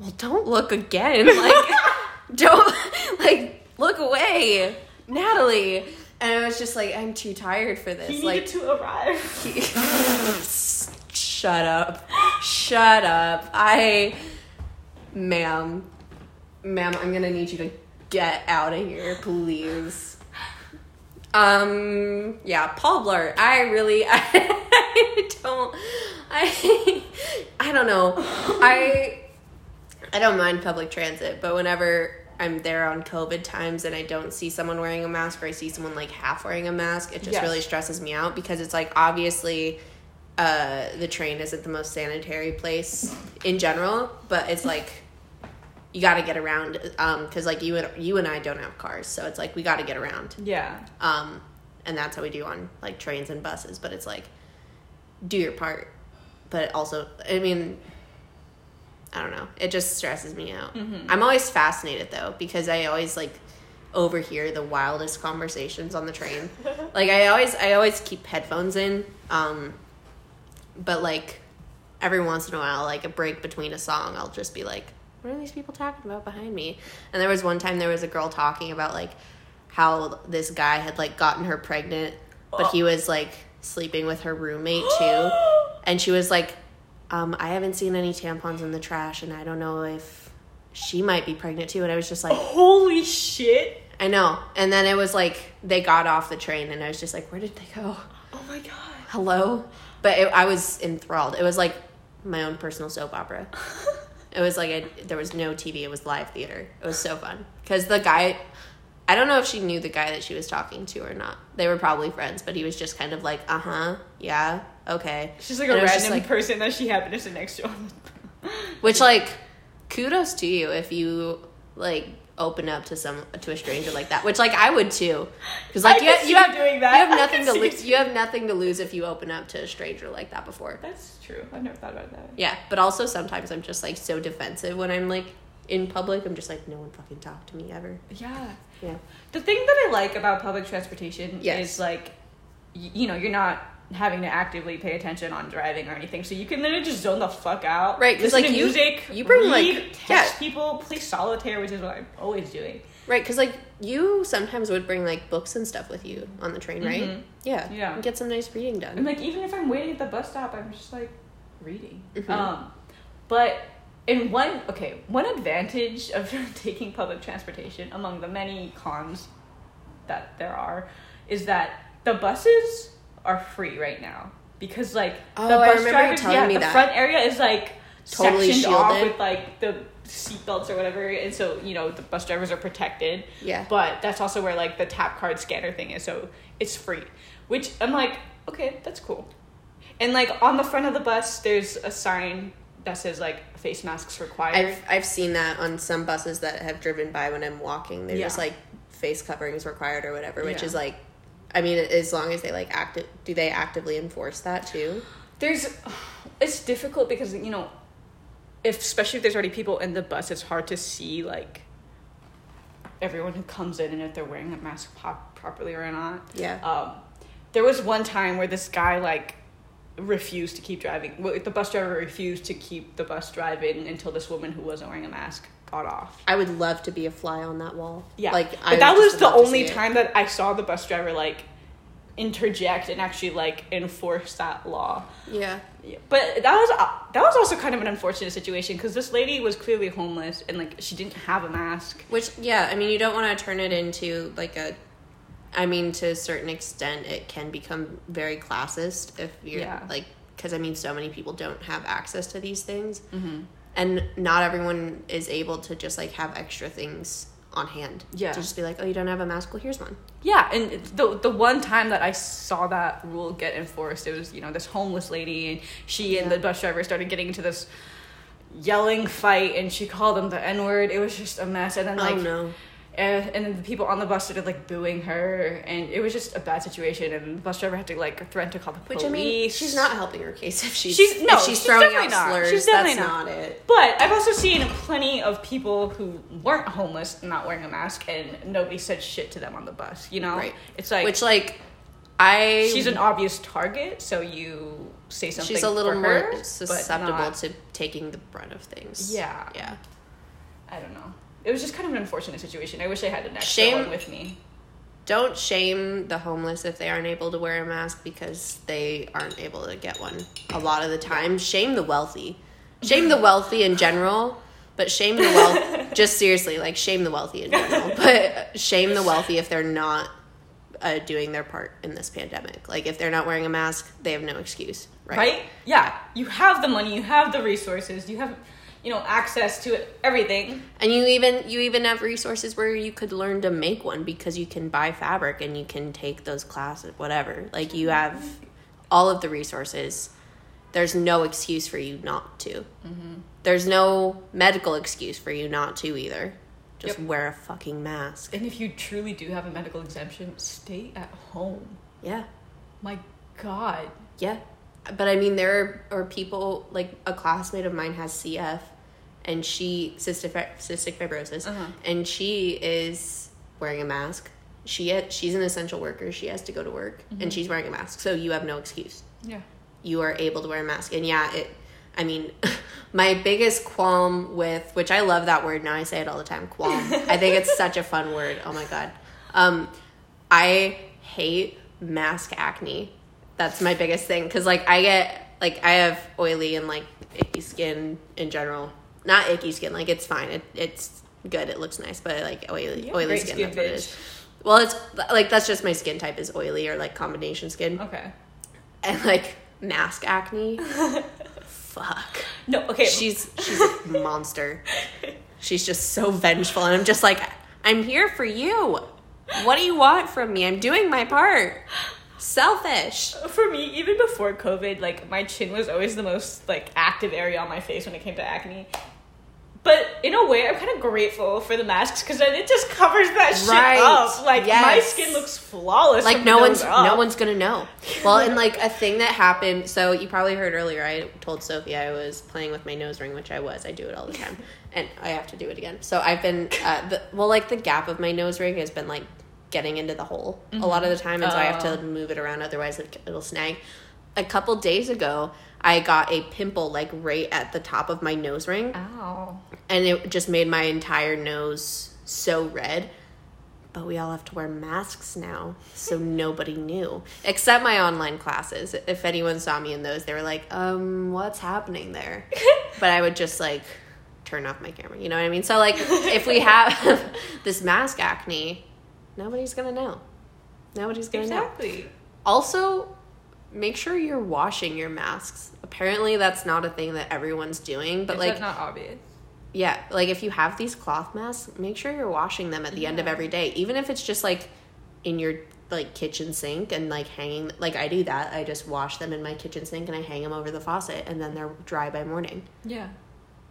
well, don't look again. Like, don't like look away, Natalie. And I was just like, I'm too tired for this. He like, to arrive. shut up, shut up. I, ma'am, ma'am, I'm gonna need you to get out of here, please. Um, yeah, Paul Blart. I really, I, don't, I, I don't know. I, I don't mind public transit, but whenever I'm there on COVID times and I don't see someone wearing a mask or I see someone like half wearing a mask, it just Yes. really stresses me out because it's like obviously uh, the train isn't the most sanitary place in general, but it's like you got to get around because like you and you and I don't have cars, so it's like we got to get around. Yeah. Um, and that's how we do on like trains and buses. But it's like, do your part. But also, I mean, I don't know. It just stresses me out. Mm-hmm. I'm always fascinated though because I always like overhear the wildest conversations on the train. like I always, I always keep headphones in. Um, but like every once in a while, like a break between a song, I'll just be like, what are these people talking about behind me? And there was one time there was a girl talking about like how this guy had like gotten her pregnant, but he was like sleeping with her roommate too. And she was like, um, I haven't seen any tampons in the trash, and I don't know if she might be pregnant too. And I was just like, Holy shit. I know. And then it was like they got off the train, and I was just like, where did they go? Oh my god. Hello? But it, I was enthralled. It was like my own personal soap opera. It was like a, there was no TV. It was live theater. It was so fun because the guy, I don't know if she knew the guy that she was talking to or not. They were probably friends, but he was just kind of like, uh huh, yeah, okay. She's like And a it was just random like- person that she happened to sit next to. Which like, kudos to you if you like open up to some to a stranger like that. Which like I would too, because like you, could have, see you you have doing you have nothing to lose. you- have nothing to lose if you open up to a stranger like that before. That's true. I've never thought about that. Yeah, but also sometimes I'm just like so defensive when I'm like in public. I'm just like, no one fucking talk to me ever. Yeah. Yeah. The thing that I like about public transportation Yes. is like, y- you know, you're not having to actively pay attention on driving or anything, so you can literally just zone the fuck out. Right, 'cause, listen like, you- music, you bring, like- text yeah. people, play solitaire, which is what I'm always doing. Right, because like you sometimes would bring like books and stuff with you on the train, right? Mhm. Yeah. Yeah. And get some nice reading done. And like even if I'm waiting at the bus stop, I'm just like reading. Mhm. Um, but in one okay, one advantage of taking public transportation among the many cons that there are is that the buses are free right now because like Oh, the bus drivers, yeah, the that. front area is like Totally sectioned off shielded. with like the seatbelts or whatever, and so you know the bus drivers are protected. Yeah. But that's also where like the tap card scanner thing is, so it's free. Which I'm like, okay, that's cool. And like on the front of the bus, there's a sign that says like face masks required. I've I've seen that on some buses that have driven by when I'm walking. They're just like face coverings required or whatever, which Yeah. is like, I mean, as long as they like active, do they actively enforce that too? there's, it's difficult because you know, if especially if there's already people in the bus, it's hard to see like everyone who comes in and if they're wearing a mask pop properly or not. Yeah. Um, there was one time where this guy like refused to keep driving. well, The bus driver refused to keep the bus driving until this woman who wasn't wearing a mask got off. I would love to be a fly on that wall. Yeah, Like, but I that was the only time that I saw the bus driver like interject and actually like enforce that law. Yeah. Yeah, But that was uh, that was also kind of an unfortunate situation because this lady was clearly homeless and like she didn't have a mask. Which, yeah, I mean, you don't want to turn it into like a. I mean, to a certain extent, it can become very classist if you're Yeah. like because I mean, so many people don't have access to these things, Mm-hmm. And not everyone is able to just like have extra things on hand. Yeah. to just be like, oh, you don't have a mask? Well, here's one. Yeah, and the the one time that I saw that rule get enforced, it was you know this homeless lady, and she and the bus driver started getting into this yelling fight, and she called him the N word. It was just a mess, and then oh, like oh no. Uh, and then the people on the bus started like booing her, and it was just a bad situation. And the bus driver had to like threaten to call the police. Which. I mean, she's not helping her case if she's She's- no, she's, she's throwing out not. slurs. She's definitely that's not. not it. But I've also seen plenty of people who weren't homeless not wearing a mask, and nobody said shit to them on the bus. You know, Right. It's like Which like, I she's an obvious target, so you say something. she's a little for more her, susceptible not- to taking the brunt of things. Yeah. yeah. I don't know. It was just kind of an unfortunate situation. I wish I had an extra Shame- one with me. Don't shame the homeless if they aren't able to wear a mask because they aren't able to get one. A lot of the time, shame the wealthy. Shame the wealthy in general, but shame the wealth. just seriously, like shame the wealthy in general, but shame the wealthy if they're not uh, doing their part in this pandemic. Like if they're not wearing a mask, they have no excuse, right? Right? Yeah. You have the money, you have the resources, you have, you know, access to everything. And you even you even have resources where you could learn to make one because you can buy fabric and you can take those classes, whatever. Like you have all of the resources. There's no excuse for you not to. Mm-hmm. There's no medical excuse for you not to either. Just Yep. wear a fucking mask. And if you truly do have a medical exemption, stay at home. Yeah, My God. yeah. But I mean, there are, are people like a classmate of mine has CF, and she cystic cystic fibrosis, Uh-huh. and she is wearing a mask. She ha- she's an essential worker. She has to go to work, and she's wearing a mask. So you have no excuse. Yeah. You are able to wear a mask, and yeah, it. I mean, my biggest qualm with which I love that word now. I say it all the time. Qualm. I think it's such a fun word. Oh my god. Um, I hate mask acne. That's my biggest thing because like I get like I have oily and like icky skin in general. Not icky skin. Like it's fine. It, it's good. It looks nice, but like oily have oily skin. skin, That's what it is. Well, it's like that's just my skin type is oily or like combination skin Okay. and like mask acne. Fuck. No, okay. She's she's a monster. She's just so vengeful, and I'm just like, I'm here for you. What do you want from me? I'm doing my part. Selfish. For me, even before COVID, like my chin was always the most like active area on my face when it came to acne. But in a way, I'm kind of grateful for the masks because then it just covers that shit Right. up. Like my skin looks flawless. Like no one's up. no one's gonna know. Well, and like a thing that happened. So you probably heard earlier. I told Sophie I was playing with my nose ring, which I was. I do it all the time, and I have to do it again. So I've been uh, the, well, like the gap of my nose ring has been like getting into the hole a lot of the time, and so I have to Oh. move it around. Otherwise, it'll snag. A couple days ago, I got a pimple like right at the top of my nose ring Ow. and it just made my entire nose so red. But we all have to wear masks now, so nobody knew except my online classes. If anyone saw me in those, they were like, "Um, what's happening there?" but I would just like turn off my camera. You know what I mean? So like, if we have this mask acne, nobody's gonna know. Nobody's gonna know. Exactly. Also, make sure you're washing your masks. Apparently, that's not a thing that everyone's doing, but Is like not obvious? yeah, like if you have these cloth masks, make sure you're washing them at the end of every day, even if it's just like in your like kitchen sink and like hanging. Like I do that. I just wash them in my kitchen sink and I hang them over the faucet, and then they're dry by morning. Yeah.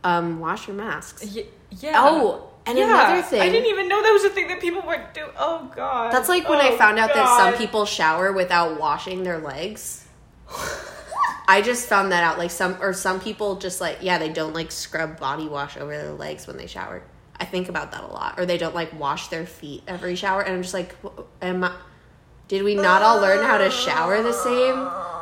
Um, wash your masks. Y- yeah. Oh, and yeah. another thing. I didn't even know that was a thing that people were doing. Oh god. That's like when I Oh, found out that some people shower without washing their legs. I just found that out. Like some or some people just like yeah, they don't like scrub body wash over their legs when they shower. I think about that a lot. Or they don't like wash their feet every shower, and I'm just like, am I? Did we not all learn how to shower the same?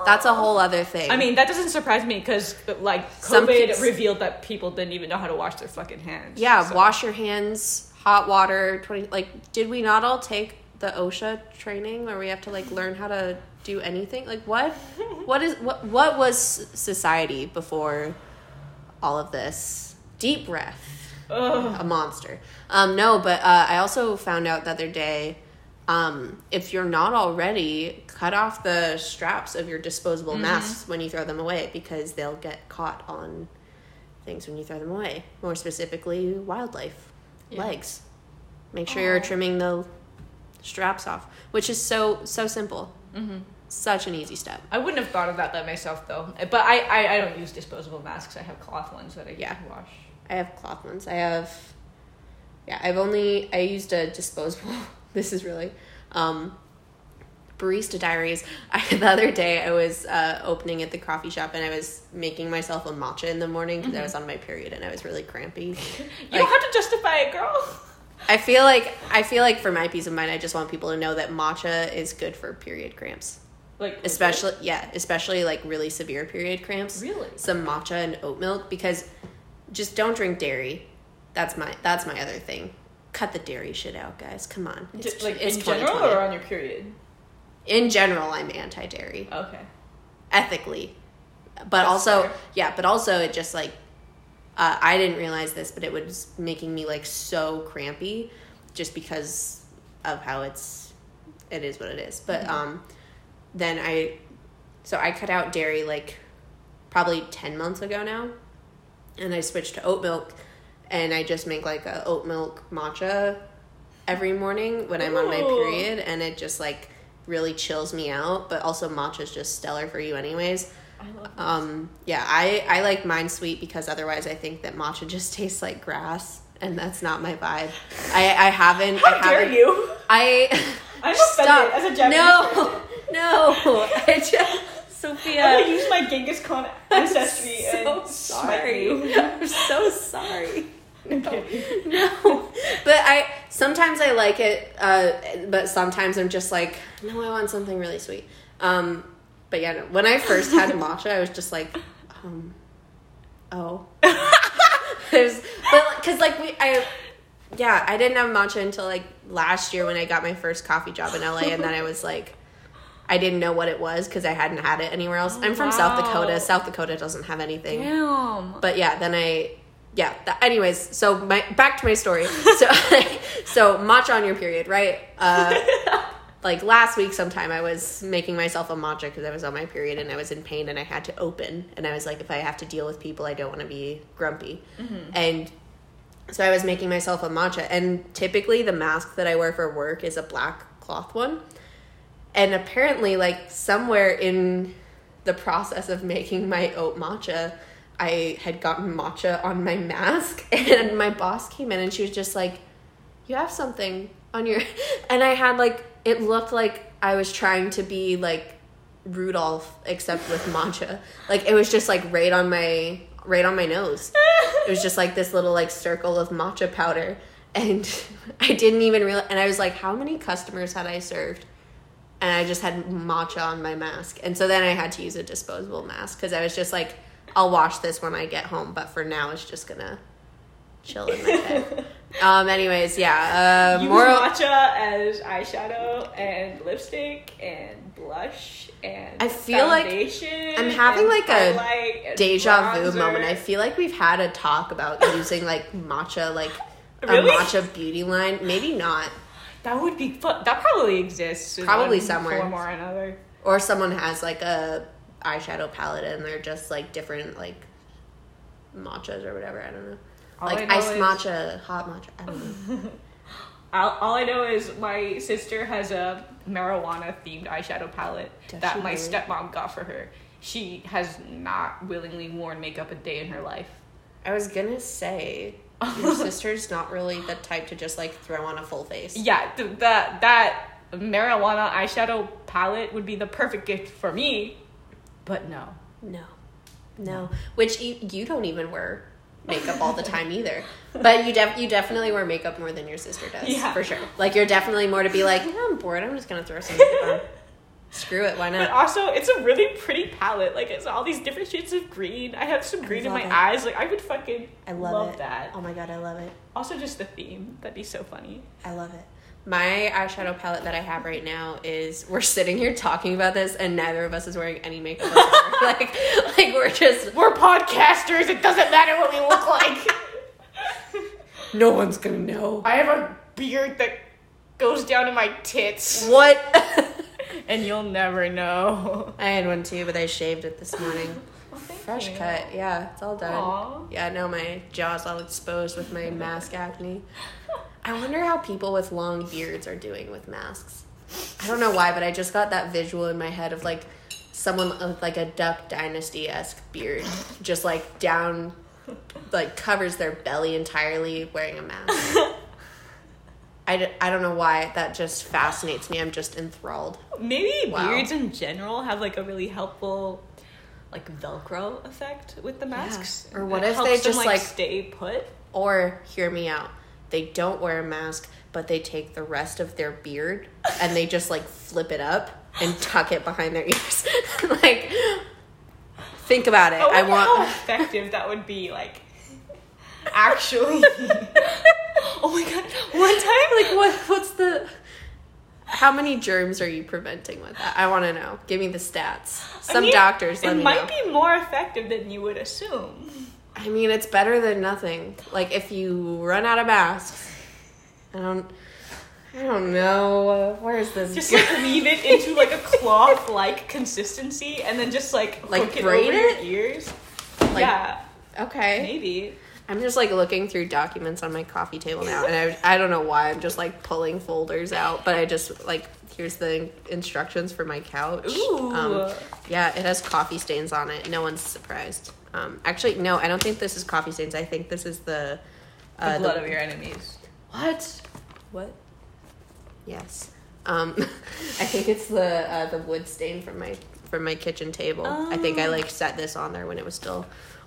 That's a whole other thing. I mean, that doesn't surprise me because, like, Some COVID kids- revealed that people didn't even know how to wash their fucking hands. yeah, so- wash your hands, hot water. Twenty. Like, did we not all take the OSHA training where we have to like learn how to do anything? Like, what? what is what? What was society before all of this? Deep breath. Ugh. A monster. Um, no, but uh, I also found out the other day um, if you're not already, cut off the straps of your disposable Mm-hmm. masks when you throw them away because they'll get caught on things when you throw them away. More specifically, wildlife Yeah. legs. Make sure you're trimming the straps off, which is so so simple. Mm-hmm. Such an easy step. I wouldn't have thought of that by myself though. But I, I, I don't use disposable masks. I have cloth ones that I Yeah. wash. I have cloth ones. I have, yeah, I've only I used a disposable. This is really, um, barista diaries. I, the other day I was uh, opening at the coffee shop and I was making myself a matcha in the morning because I was on my period and I was really crampy. You Like- don't have to justify it, girl. I feel like I feel like for my peace of mind, I just want people to know that matcha is good for period cramps, Like especially yeah, especially like really severe period cramps. Really? some matcha and oat milk because just don't drink dairy. That's my that's my other thing. Cut the dairy shit out, guys. Come on. Just, like it's in general or on your period. in general, I'm anti-dairy Okay. ethically, but That's also fair. yeah, but also it just like uh, I didn't realize this, but it was making me like so crampy, just because of how it's it is what it is. But Mhm. um, then I so I cut out dairy like probably ten months ago now, and I switched to oat milk, and I just make like a oat milk matcha every morning when I'm on my period, and it just like really chills me out. But also matcha is just stellar for you anyways. I love Um, yeah, I, I like mine sweet because otherwise I think that matcha just tastes like grass, and that's not my vibe. I I haven't. How I haven't, dare you? I. I'm offended as a Japanese No, person. no. I just I'm gonna use my Genghis Khan ancestry so and sorry. smite you. I'm so sorry. Okay. No, but I sometimes I like it, uh, but sometimes I'm just like, no, I want something really sweet. Um, but yeah, no. when I first had matcha, I was just like, um, oh, there's, but because like we, I, yeah, I didn't have matcha until like last year when I got my first coffee job in LA, and then I was like. I didn't know what it was because I hadn't had it anywhere else. I'm from South. Dakota. South Dakota doesn't have anything. Damn. But yeah, then I yeah. Anyways, so my back to my story. So so matcha on your period, right? Uh, like last week, sometime I was making myself a matcha because I was on my period and I was in pain and I had to open and I was like, if I have to deal with people, I don't want to be grumpy. And so I was making myself a matcha, and typically the mask that I wear for work is a black cloth one. And apparently, like somewhere in the process of making my oat matcha, I had gotten matcha on my mask, and my boss came in and she was just like, "You have something on your," and I had like it looked like I was trying to be like Rudolph, except with matcha. Like it was just like right on my right on my nose. It was just like this little like circle of matcha powder. And I didn't even realize and I was like, how many customers had I served? And I just had matcha on my mask. And so then I had to use a disposable mask because I was just like, I'll wash this when I get home, but for now it's just gonna chill in my head. um anyways, yeah. Uh Use moral matcha as eyeshadow and lipstick and blush and I feel like I'm having like a deja vu moment. I feel like we've had a talk about using like matcha, like Really? a matcha beauty line. Maybe not. that would be fun. That probably exists. Probably one somewhere. form or another. Or someone has like a eyeshadow palette and they're just like different like matchas or whatever. I don't know. All like know iced is- matcha, hot matcha. I don't know. All, all I know is my sister has a marijuana themed eyeshadow palette Does that my really? stepmom got for her. She has not willingly worn makeup a day in her life. I was gonna say your sister's not really the type to just like throw on a full face. Yeah, th- that that marijuana eyeshadow palette would be the perfect gift for me, but no. No, no. Which you, you don't even wear makeup all the time either. But you def- you definitely wear makeup more than your sister does. Yeah. for sure. Like you're definitely more to be like, "Yeah, I'm bored. I'm just gonna throw some makeup on. Screw it. Why not? But also, it's a really pretty palette. Like it's all these different shades of green. I have some green in my it. eyes. Like I would fucking I love, it. that. Oh my god, I love it. Also, just the theme. That'd be so funny. I love it. My eyeshadow palette that I have right now is we're sitting here talking about this and neither of us is wearing any makeup like like we're just We're podcasters. It doesn't matter what we look like. no one's gonna know. I have a beard that goes down to my tits, What? and you'll never know. I had one too, but I shaved it this morning. Well, Fresh you. cut, yeah, it's all done. Aw. Yeah, now my jaw's all exposed with my mask acne. I wonder how people with long beards are doing with masks. I don't know why, but I just got that visual in my head of like someone with like a Duck Dynasty esque beard, just like down, like covers their belly entirely, wearing a mask. I, d- I don't know why that just fascinates me. I'm just enthralled. Maybe Wow. beards in general have like a really helpful like velcro effect with the masks. Or what It if they them, just, like- stay put? Or hear me out. They don't wear a mask, but they take the rest of their beard and they just like flip it up and tuck it behind their ears. like think about it. Oh, I, I wonder how want effective that would be like actually. oh my god. One time like what what's the how many germs are you preventing with that? I want to know. Give me the stats. I Some mean, doctors let it might know. be more effective than you would assume. I mean, it's better than nothing. Like if you run out of masks, I don't I don't know. Where's this Just like weave it into like a cloth like consistency and then just like Like hook it braid over it? your ears. Like- yeah, Okay. maybe. I'm just like looking through documents on my coffee table now, and I, I don't know why I'm just like pulling folders out, but I just like here's the instructions for my couch. Ooh. Um, yeah, it has coffee stains on it. No one's surprised. Um, actually, no, I don't think this is coffee stains. I think this is the uh, the blood of your enemies. what? What? Yes. Um, I think it's the uh, the wood stain from my from my kitchen table. I think I Oh. like set this on there when it was still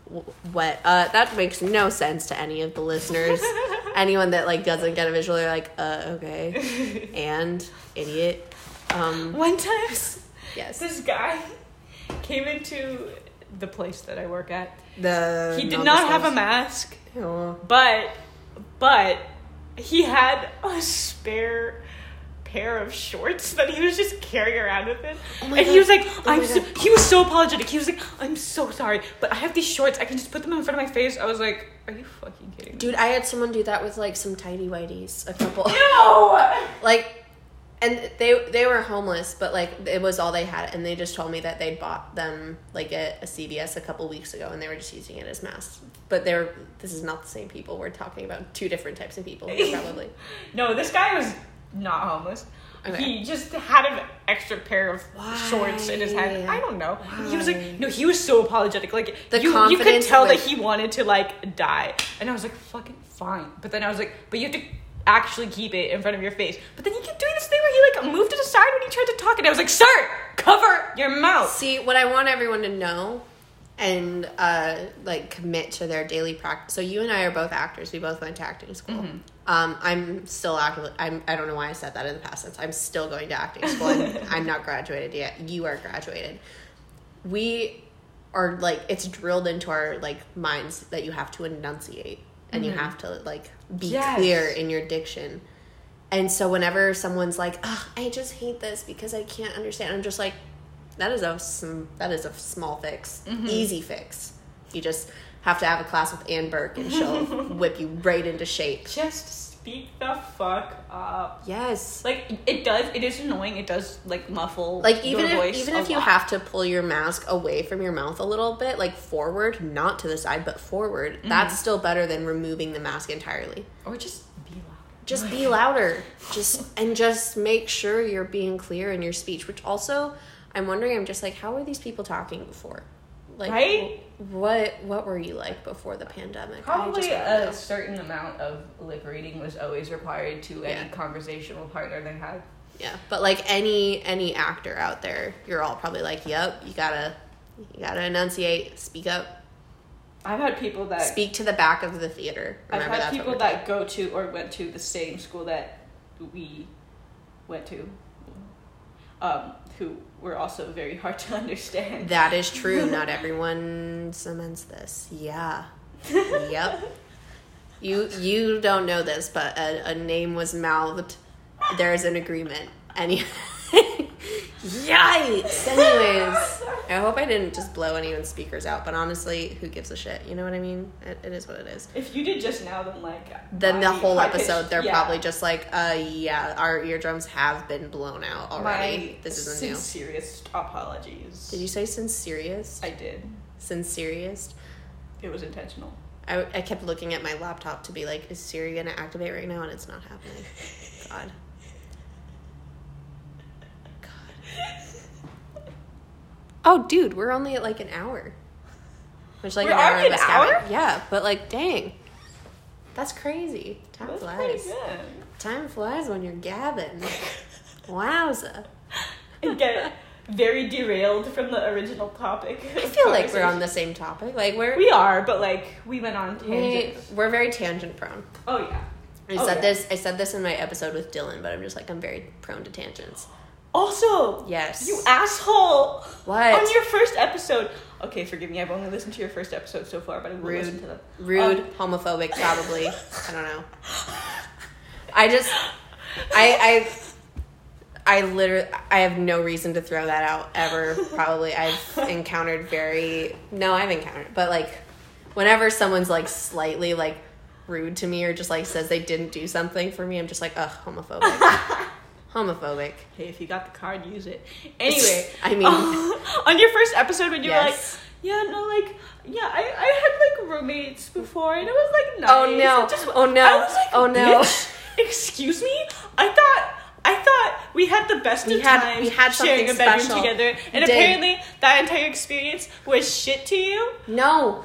w- wet. Uh, that makes no sense to any of the listeners. Anyone that like doesn't get a visual, they're like, uh, okay, and idiot. Um, One time, yes, this guy came into the place that I work at. the He did not have a mask. mask, but but he had a spare pair of shorts that he was just carrying around with him. Oh and God. he was like, Oh I'm so, he was so apologetic. He was like, I'm so sorry, but I have these shorts. I can just put them in front of my face. I was like, Are you fucking kidding me? Dude, I had someone do that with like some tidy whities. A couple. No! like and they they were homeless but like it was all they had and they just told me that they'd bought them like at a cvs a couple weeks ago and they were just using it as masks but they're this is not the same people we're talking about two different types of people probably No, this guy was not homeless. Okay. He just had an extra pair of shorts in his head. I don't know. He was like, no, he was so apologetic. Like The you, you could tell like- that he wanted to like die, and I was like, fucking fine. But then I was like, but you have to actually keep it in front of your face. But then he kept doing this thing where he like moved it aside when he tried to talk, and I was like, sir, cover your mouth. see what i want everyone to know and uh like commit to their daily practice so you and i are both actors. We both went to acting school. Um i'm still actively i'm i don't know why i said that in the past tense. I'm still going to acting school. I'm not graduated yet. You are graduated. We are like it's drilled into our like minds that you have to enunciate and you mm-hmm. have to like be Yes. clear in your diction. And so whenever someone's like Ugh, i just hate this because i can't understand i'm just like that is a that is a small fix. Mm-hmm. Easy fix. You just have to have a class with anne burke and she'll whip you right into shape. Just speak the fuck up. yes Like it does. It is annoying. It does like muffle like even your if even if you lot. have to pull your mask away from your mouth a little bit like forward not to the side but forward Mm-hmm. that's still better than removing the mask entirely or just be loud. just be louder just and just make sure you're being clear in your speech which also i'm wondering i'm just like how were these people talking before like Right? what what were you like before the pandemic Probably just wanna know. a certain amount of lip reading was always required to Yeah. any conversational partner they had. yeah but like any any actor out there you're all probably like yep you gotta you gotta enunciate speak up I've had people that speak to the back of the theater I've had people that go to or went to the same school that we went to, um, who were also very hard to understand. That is true. Not everyone cements this. Yeah. yep. You you don't know this, but a, a name was mouthed. There's an agreement. Any. Yikes. Anyways, I hope I didn't just blow anyone's speakers out, but honestly, who gives a shit? You know what I mean? It, it is what it is. If you did just now, then like Then the whole high-pitched- episode, they're yeah. probably just like, uh, yeah, our eardrums have been blown out already. my this isn't new. sincerest apologies. Did you say sinceriest? I did. Sinceriest? It was intentional. I, I kept looking at my laptop to be like, is Siri gonna activate right now? And it's not happening. God. God. Oh, dude, we're only at like an hour. Which like We're an hour an hour? Yeah, but like, dang, that's crazy. Time That's flies. pretty good. Time flies when you're gabbing. Wowza. And get very derailed from the original topic. I feel like we're on the same topic. Like we're We are, but like we went on we, tangents. we're very tangent prone. Oh yeah. I Oh, said yeah. this. I said this in my episode with Dylan, but I'm just like I'm very prone to tangents. Also, Yes. you asshole. What? On your first episode. Okay, forgive me. I've only listened to your first episode so far, but I will Rude. listen to them. Rude, Um, homophobic, probably. I don't know. I just, I, I, I literally, I have no reason to throw that out ever. Probably, I've encountered very no, I've encountered, but like, whenever someone's like slightly like rude to me or just like says they didn't do something for me, I'm just like, ugh, homophobic, homophobic. Hey, if you got the card, use it. Anyway, I mean- on your first episode when you were like, yeah, no, like, yeah, I, I had like roommates before, and it was like oh, nice. Oh, no. Just- Oh, no. I was like, Oh, no. Excuse me. I thought. I thought we had the best We of had- times we had sharing a bedroom special. together, and apparently that entire experience was shit to you. No,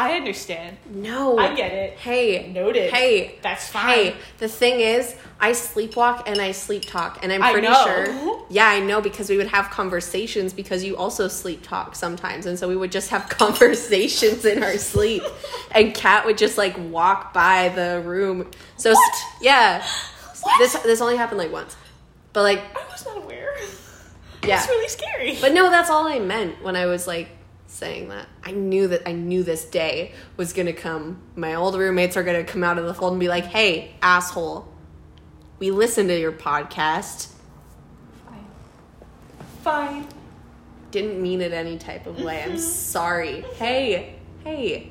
I understand. no, I get it. Hey, Noted. Hey, That's fine. Hey, the thing is, I sleepwalk and I sleep talk, and I'm I pretty know. sure. Yeah, I know because we would have conversations because you also sleep talk sometimes, and so we would just have conversations in our sleep, and Kat would just like walk by the room. So What? yeah, What? this this only happened like once, but like I was not aware. Yeah. It's really scary. But no, that's all I meant when I was like saying that. I knew that I knew this day was gonna come. My old roommates are gonna come out of the fold and be like, "Hey, asshole, we listened to your podcast. Fine. Fine. Didn't mean it any type of way. I'm mm-hmm. sorry. Hey, hey,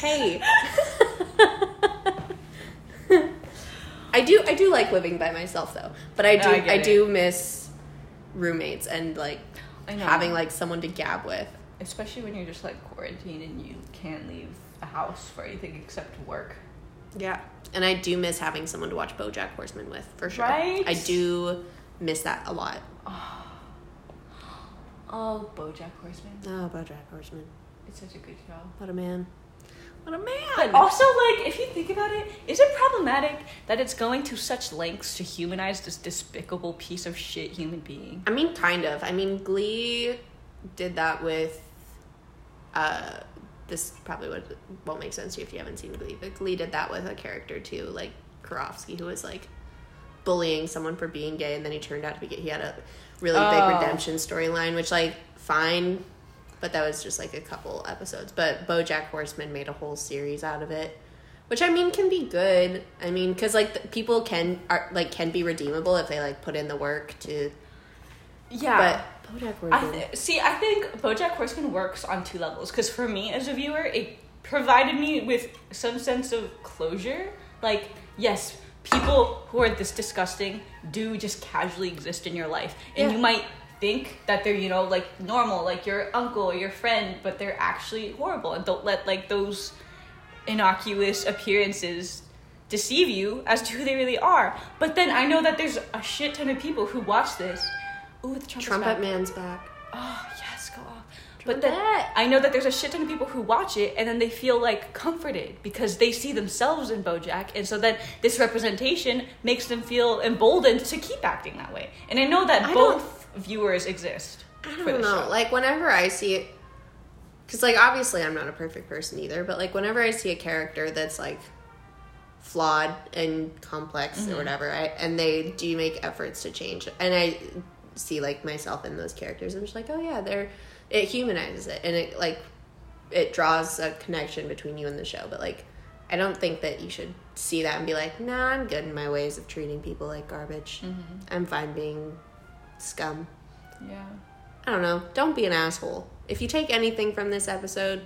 hey." I do I do like living by myself though, but I do I I, do miss roommates and like I know. having like someone to gab with. Especially when you're just like quarantined and you can't leave the house for anything except work. Yeah. And I do miss having someone to watch BoJack Horseman with, for sure. Right? I do miss that a lot. Oh. oh, BoJack Horseman. Oh, BoJack Horseman. It's such a good show. What a man. What a man. But also, like, if you think about it, is it problematic that it's going to such lengths to humanize this despicable piece of shit human being? I mean, kind of. I mean, Glee did that with. Uh, this probably would, won't make sense to you if you haven't seen Glee, but Glee did that with a character too, like Karofsky, who was like bullying someone for being gay, and then he turned out to be gay. He had a really Oh. big redemption storyline, which like fine, but that was just like a couple episodes. But BoJack Horseman made a whole series out of it, which I mean can be good. I mean, because like the, people can are like can be redeemable if they like put in the work to. Yeah. But BoJack I th- see. I think BoJack Horseman works on two levels. Because for me as a viewer, it provided me with some sense of closure. Like, yes, people who are this disgusting do just casually exist in your life, and Yeah. you might think that they're you know like normal, like your uncle or your friend, but they're actually horrible. And don't let like those innocuous appearances deceive you as to who they really are. But then I know that there's a shit ton of people who watch this. Ooh, the trumpet's Trumpet back. Man's back. Oh yes, go off. But then I know that there's a shit ton of people who watch it and then they feel like comforted because they see themselves in BoJack, and so then this representation makes them feel emboldened to keep acting that way. And I know that I both viewers exist I don't know. show. Like whenever I see it, because like obviously I'm not a perfect person either, but like whenever I see a character that's like flawed and complex Mm-hmm. or whatever, I, and they do make efforts to change, and I see like myself in those characters, I'm just like, oh yeah, they're it humanizes it, and it like it draws a connection between you and the show, but like. I don't think that you should see that and be like, nah, I'm good in my ways of treating people like garbage. Mm-hmm. I'm fine being scum. yeah. I don't know. Don't be an asshole. If you take anything from this episode,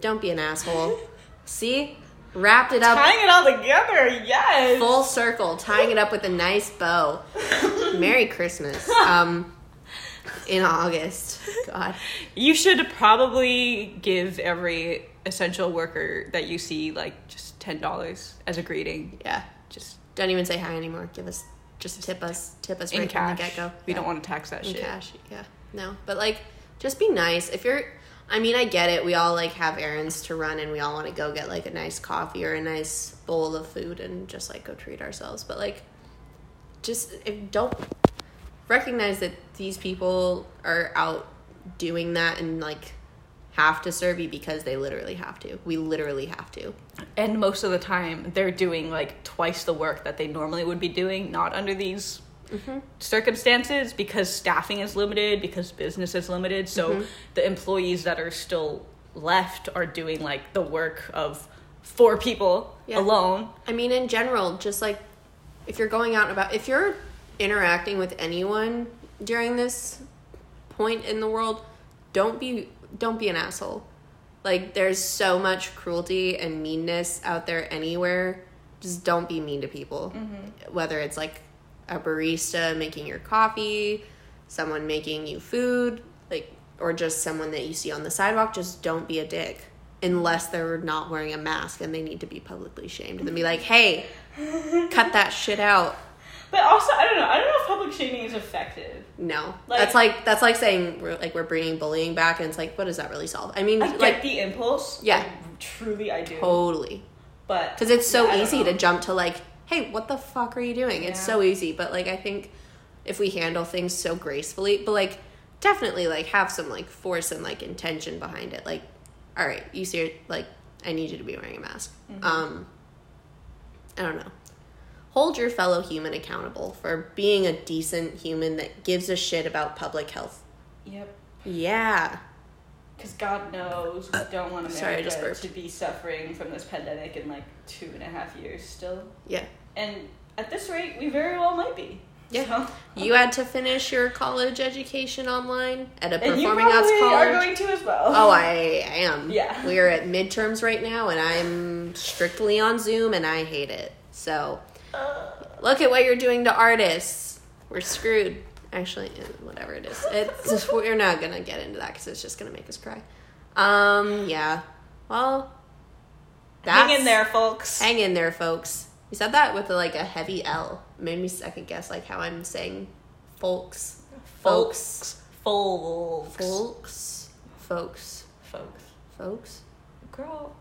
don't be an asshole. See? Wrapped it up Tying it all together, yes. full circle, tying it up with a nice bow. Merry Christmas. Um in August. God. You should probably give every essential worker that you see like just ten dollars as a greeting. Yeah. Just Don't even say hi anymore. Give us just tip us tip us in right from the cash. get go. We don't want to tax that in shit. cash. Yeah. No. But like just be nice. If you're I mean, I get it. We all like have errands to run and we all want to go get like a nice coffee or a nice bowl of food and just like go treat ourselves. But like just if, don't recognize that these people are out doing that and like have to serve you because they literally have to. We literally have to. And most of the time, they're doing like twice the work that they normally would be doing, not under these mm-hmm. circumstances because staffing is limited, because business is limited. So mm-hmm. the employees that are still left are doing like the work of four people Yeah. alone. I mean, in general, just like if you're going out and about, if you're interacting with anyone during this point in the world, don't be don't be an asshole. Like there's so much cruelty and meanness out there anywhere. Just don't be mean to people. Mm-hmm. Whether it's like a barista making your coffee, someone making you food, like or just someone that you see on the sidewalk, just don't be a dick. Unless they're not wearing a mask and they need to be publicly shamed. And then be like, hey, cut that shit out. But also, I don't know. I don't know if public shaming is effective. No, Like- that's like that's like saying we're like we're bringing bullying back, and it's like, what does that really solve? I mean, I get like the impulse. Yeah. Like, truly, I do. totally, But because it's so yeah, easy to jump to like, hey, what the fuck are you doing? It's so easy, but like I think if we handle things so gracefully, but like definitely like have some like force and like intention behind it. Like, all right, you see, like I need you to be wearing a mask. Mm-hmm. Um, I don't know. Hold your fellow human accountable for being a decent human that gives a shit about public health. Yep. Yeah. Because God knows we don't want Uh, sorry, I just burped. to be suffering from this pandemic in like two and a half years still. Yeah. And at this rate, we very well might be. Yeah. So- You had to finish your college education online at a and you performing arts college. are going to as well. Oh, I am. Yeah. We are at midterms right now, and I'm strictly on Zoom, and I hate it. So, look at what you're doing to artists. We're screwed. Actually, eh, whatever it is, it's just, we're not gonna get into that because it's just gonna make us cry. Um, yeah. Well, Hang in there, folks. Hang in there, folks. You said that with like a heavy L. Made me second guess like how I'm saying folks. Folks. Folks. Folks. Folks. Folks. Folks. Girl.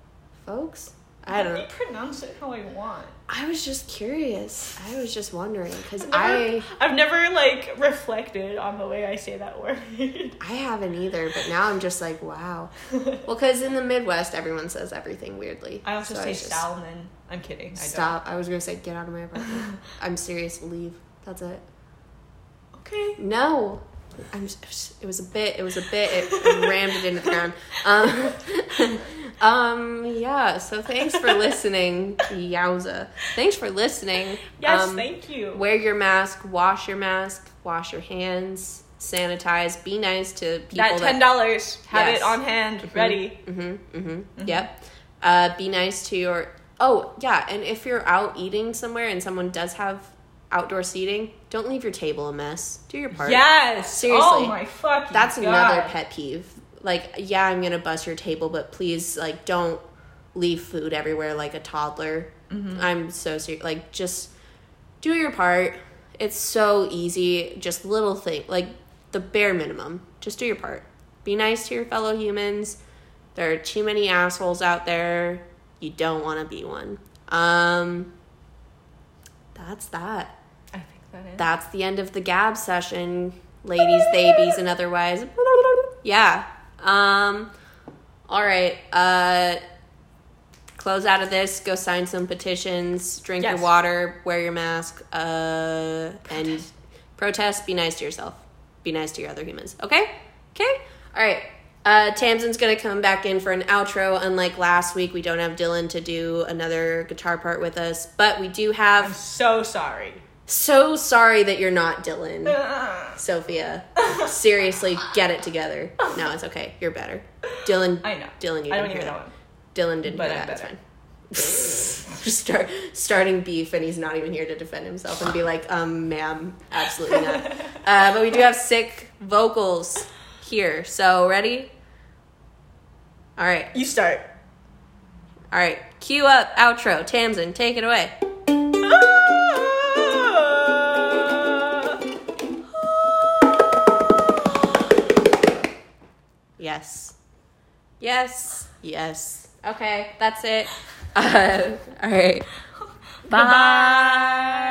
Folks. I don't Let me pronounce it how I want. I was just curious. I was just wondering because I I've never like reflected on the way I say that word. I haven't either, but now I'm just like wow. Well, because in the Midwest everyone says everything weirdly. I also So say was just- salmon. I'm kidding. I Stop. I was gonna say get out of my apartment. I'm serious. Leave. That's it. Okay. No. I'm just, it was a bit. It was a bit. It rammed it into the ground. Um, um. Yeah. So thanks for listening. Yowza. Thanks for listening. Yes, Um, thank you. Wear your mask. Wash your mask. Wash your hands. Sanitize. Be nice to people. that ten dollars. Have Yes. it on hand, ready. Mm-hmm. Mm-hmm. Yep. Uh, be nice to your. Oh yeah, and if you're out eating somewhere and someone does have outdoor seating, don't leave your table a mess. Do your part. Yes. Seriously. Oh my fucking That's God. another pet peeve. Like, yeah, I'm gonna bust your table, but please, like, don't leave food everywhere like a toddler. Mm-hmm. I'm so serious. Like, just do your part. It's so easy. Just little thing, like the bare minimum. Just do your part. Be nice to your fellow humans. There are too many assholes out there. You don't want to be one. Um, that's that. I think that is. that's the end of the gab session ladies babies and otherwise. Yeah. Um all right uh close out of this. Go sign some petitions drink Yes. your water wear your mask uh and protest. Be nice to yourself. Be nice to your other humans. Okay? Okay? All right uh, Tamsin's gonna come back in for an outro. Unlike last week, we don't have Dylan to do another guitar part with us, but we do have I'm so sorry. So sorry that you're not Dylan, Sophia. Seriously, get it together. No, it's okay. You're better. Dylan. I know. Dylan, you I didn't don't hear even that. Dylan didn't But hear I'm that. It's fine. Just start starting beef, and he's not even here to defend himself and be like, um, ma'am, absolutely not. uh, but we do have sick vocals here. So ready? All right, You start. all right. Cue up outro. Tamsin, take it away. Yes. Yes. Yes. Okay, that's it. Uh, all right. Bye. Bye.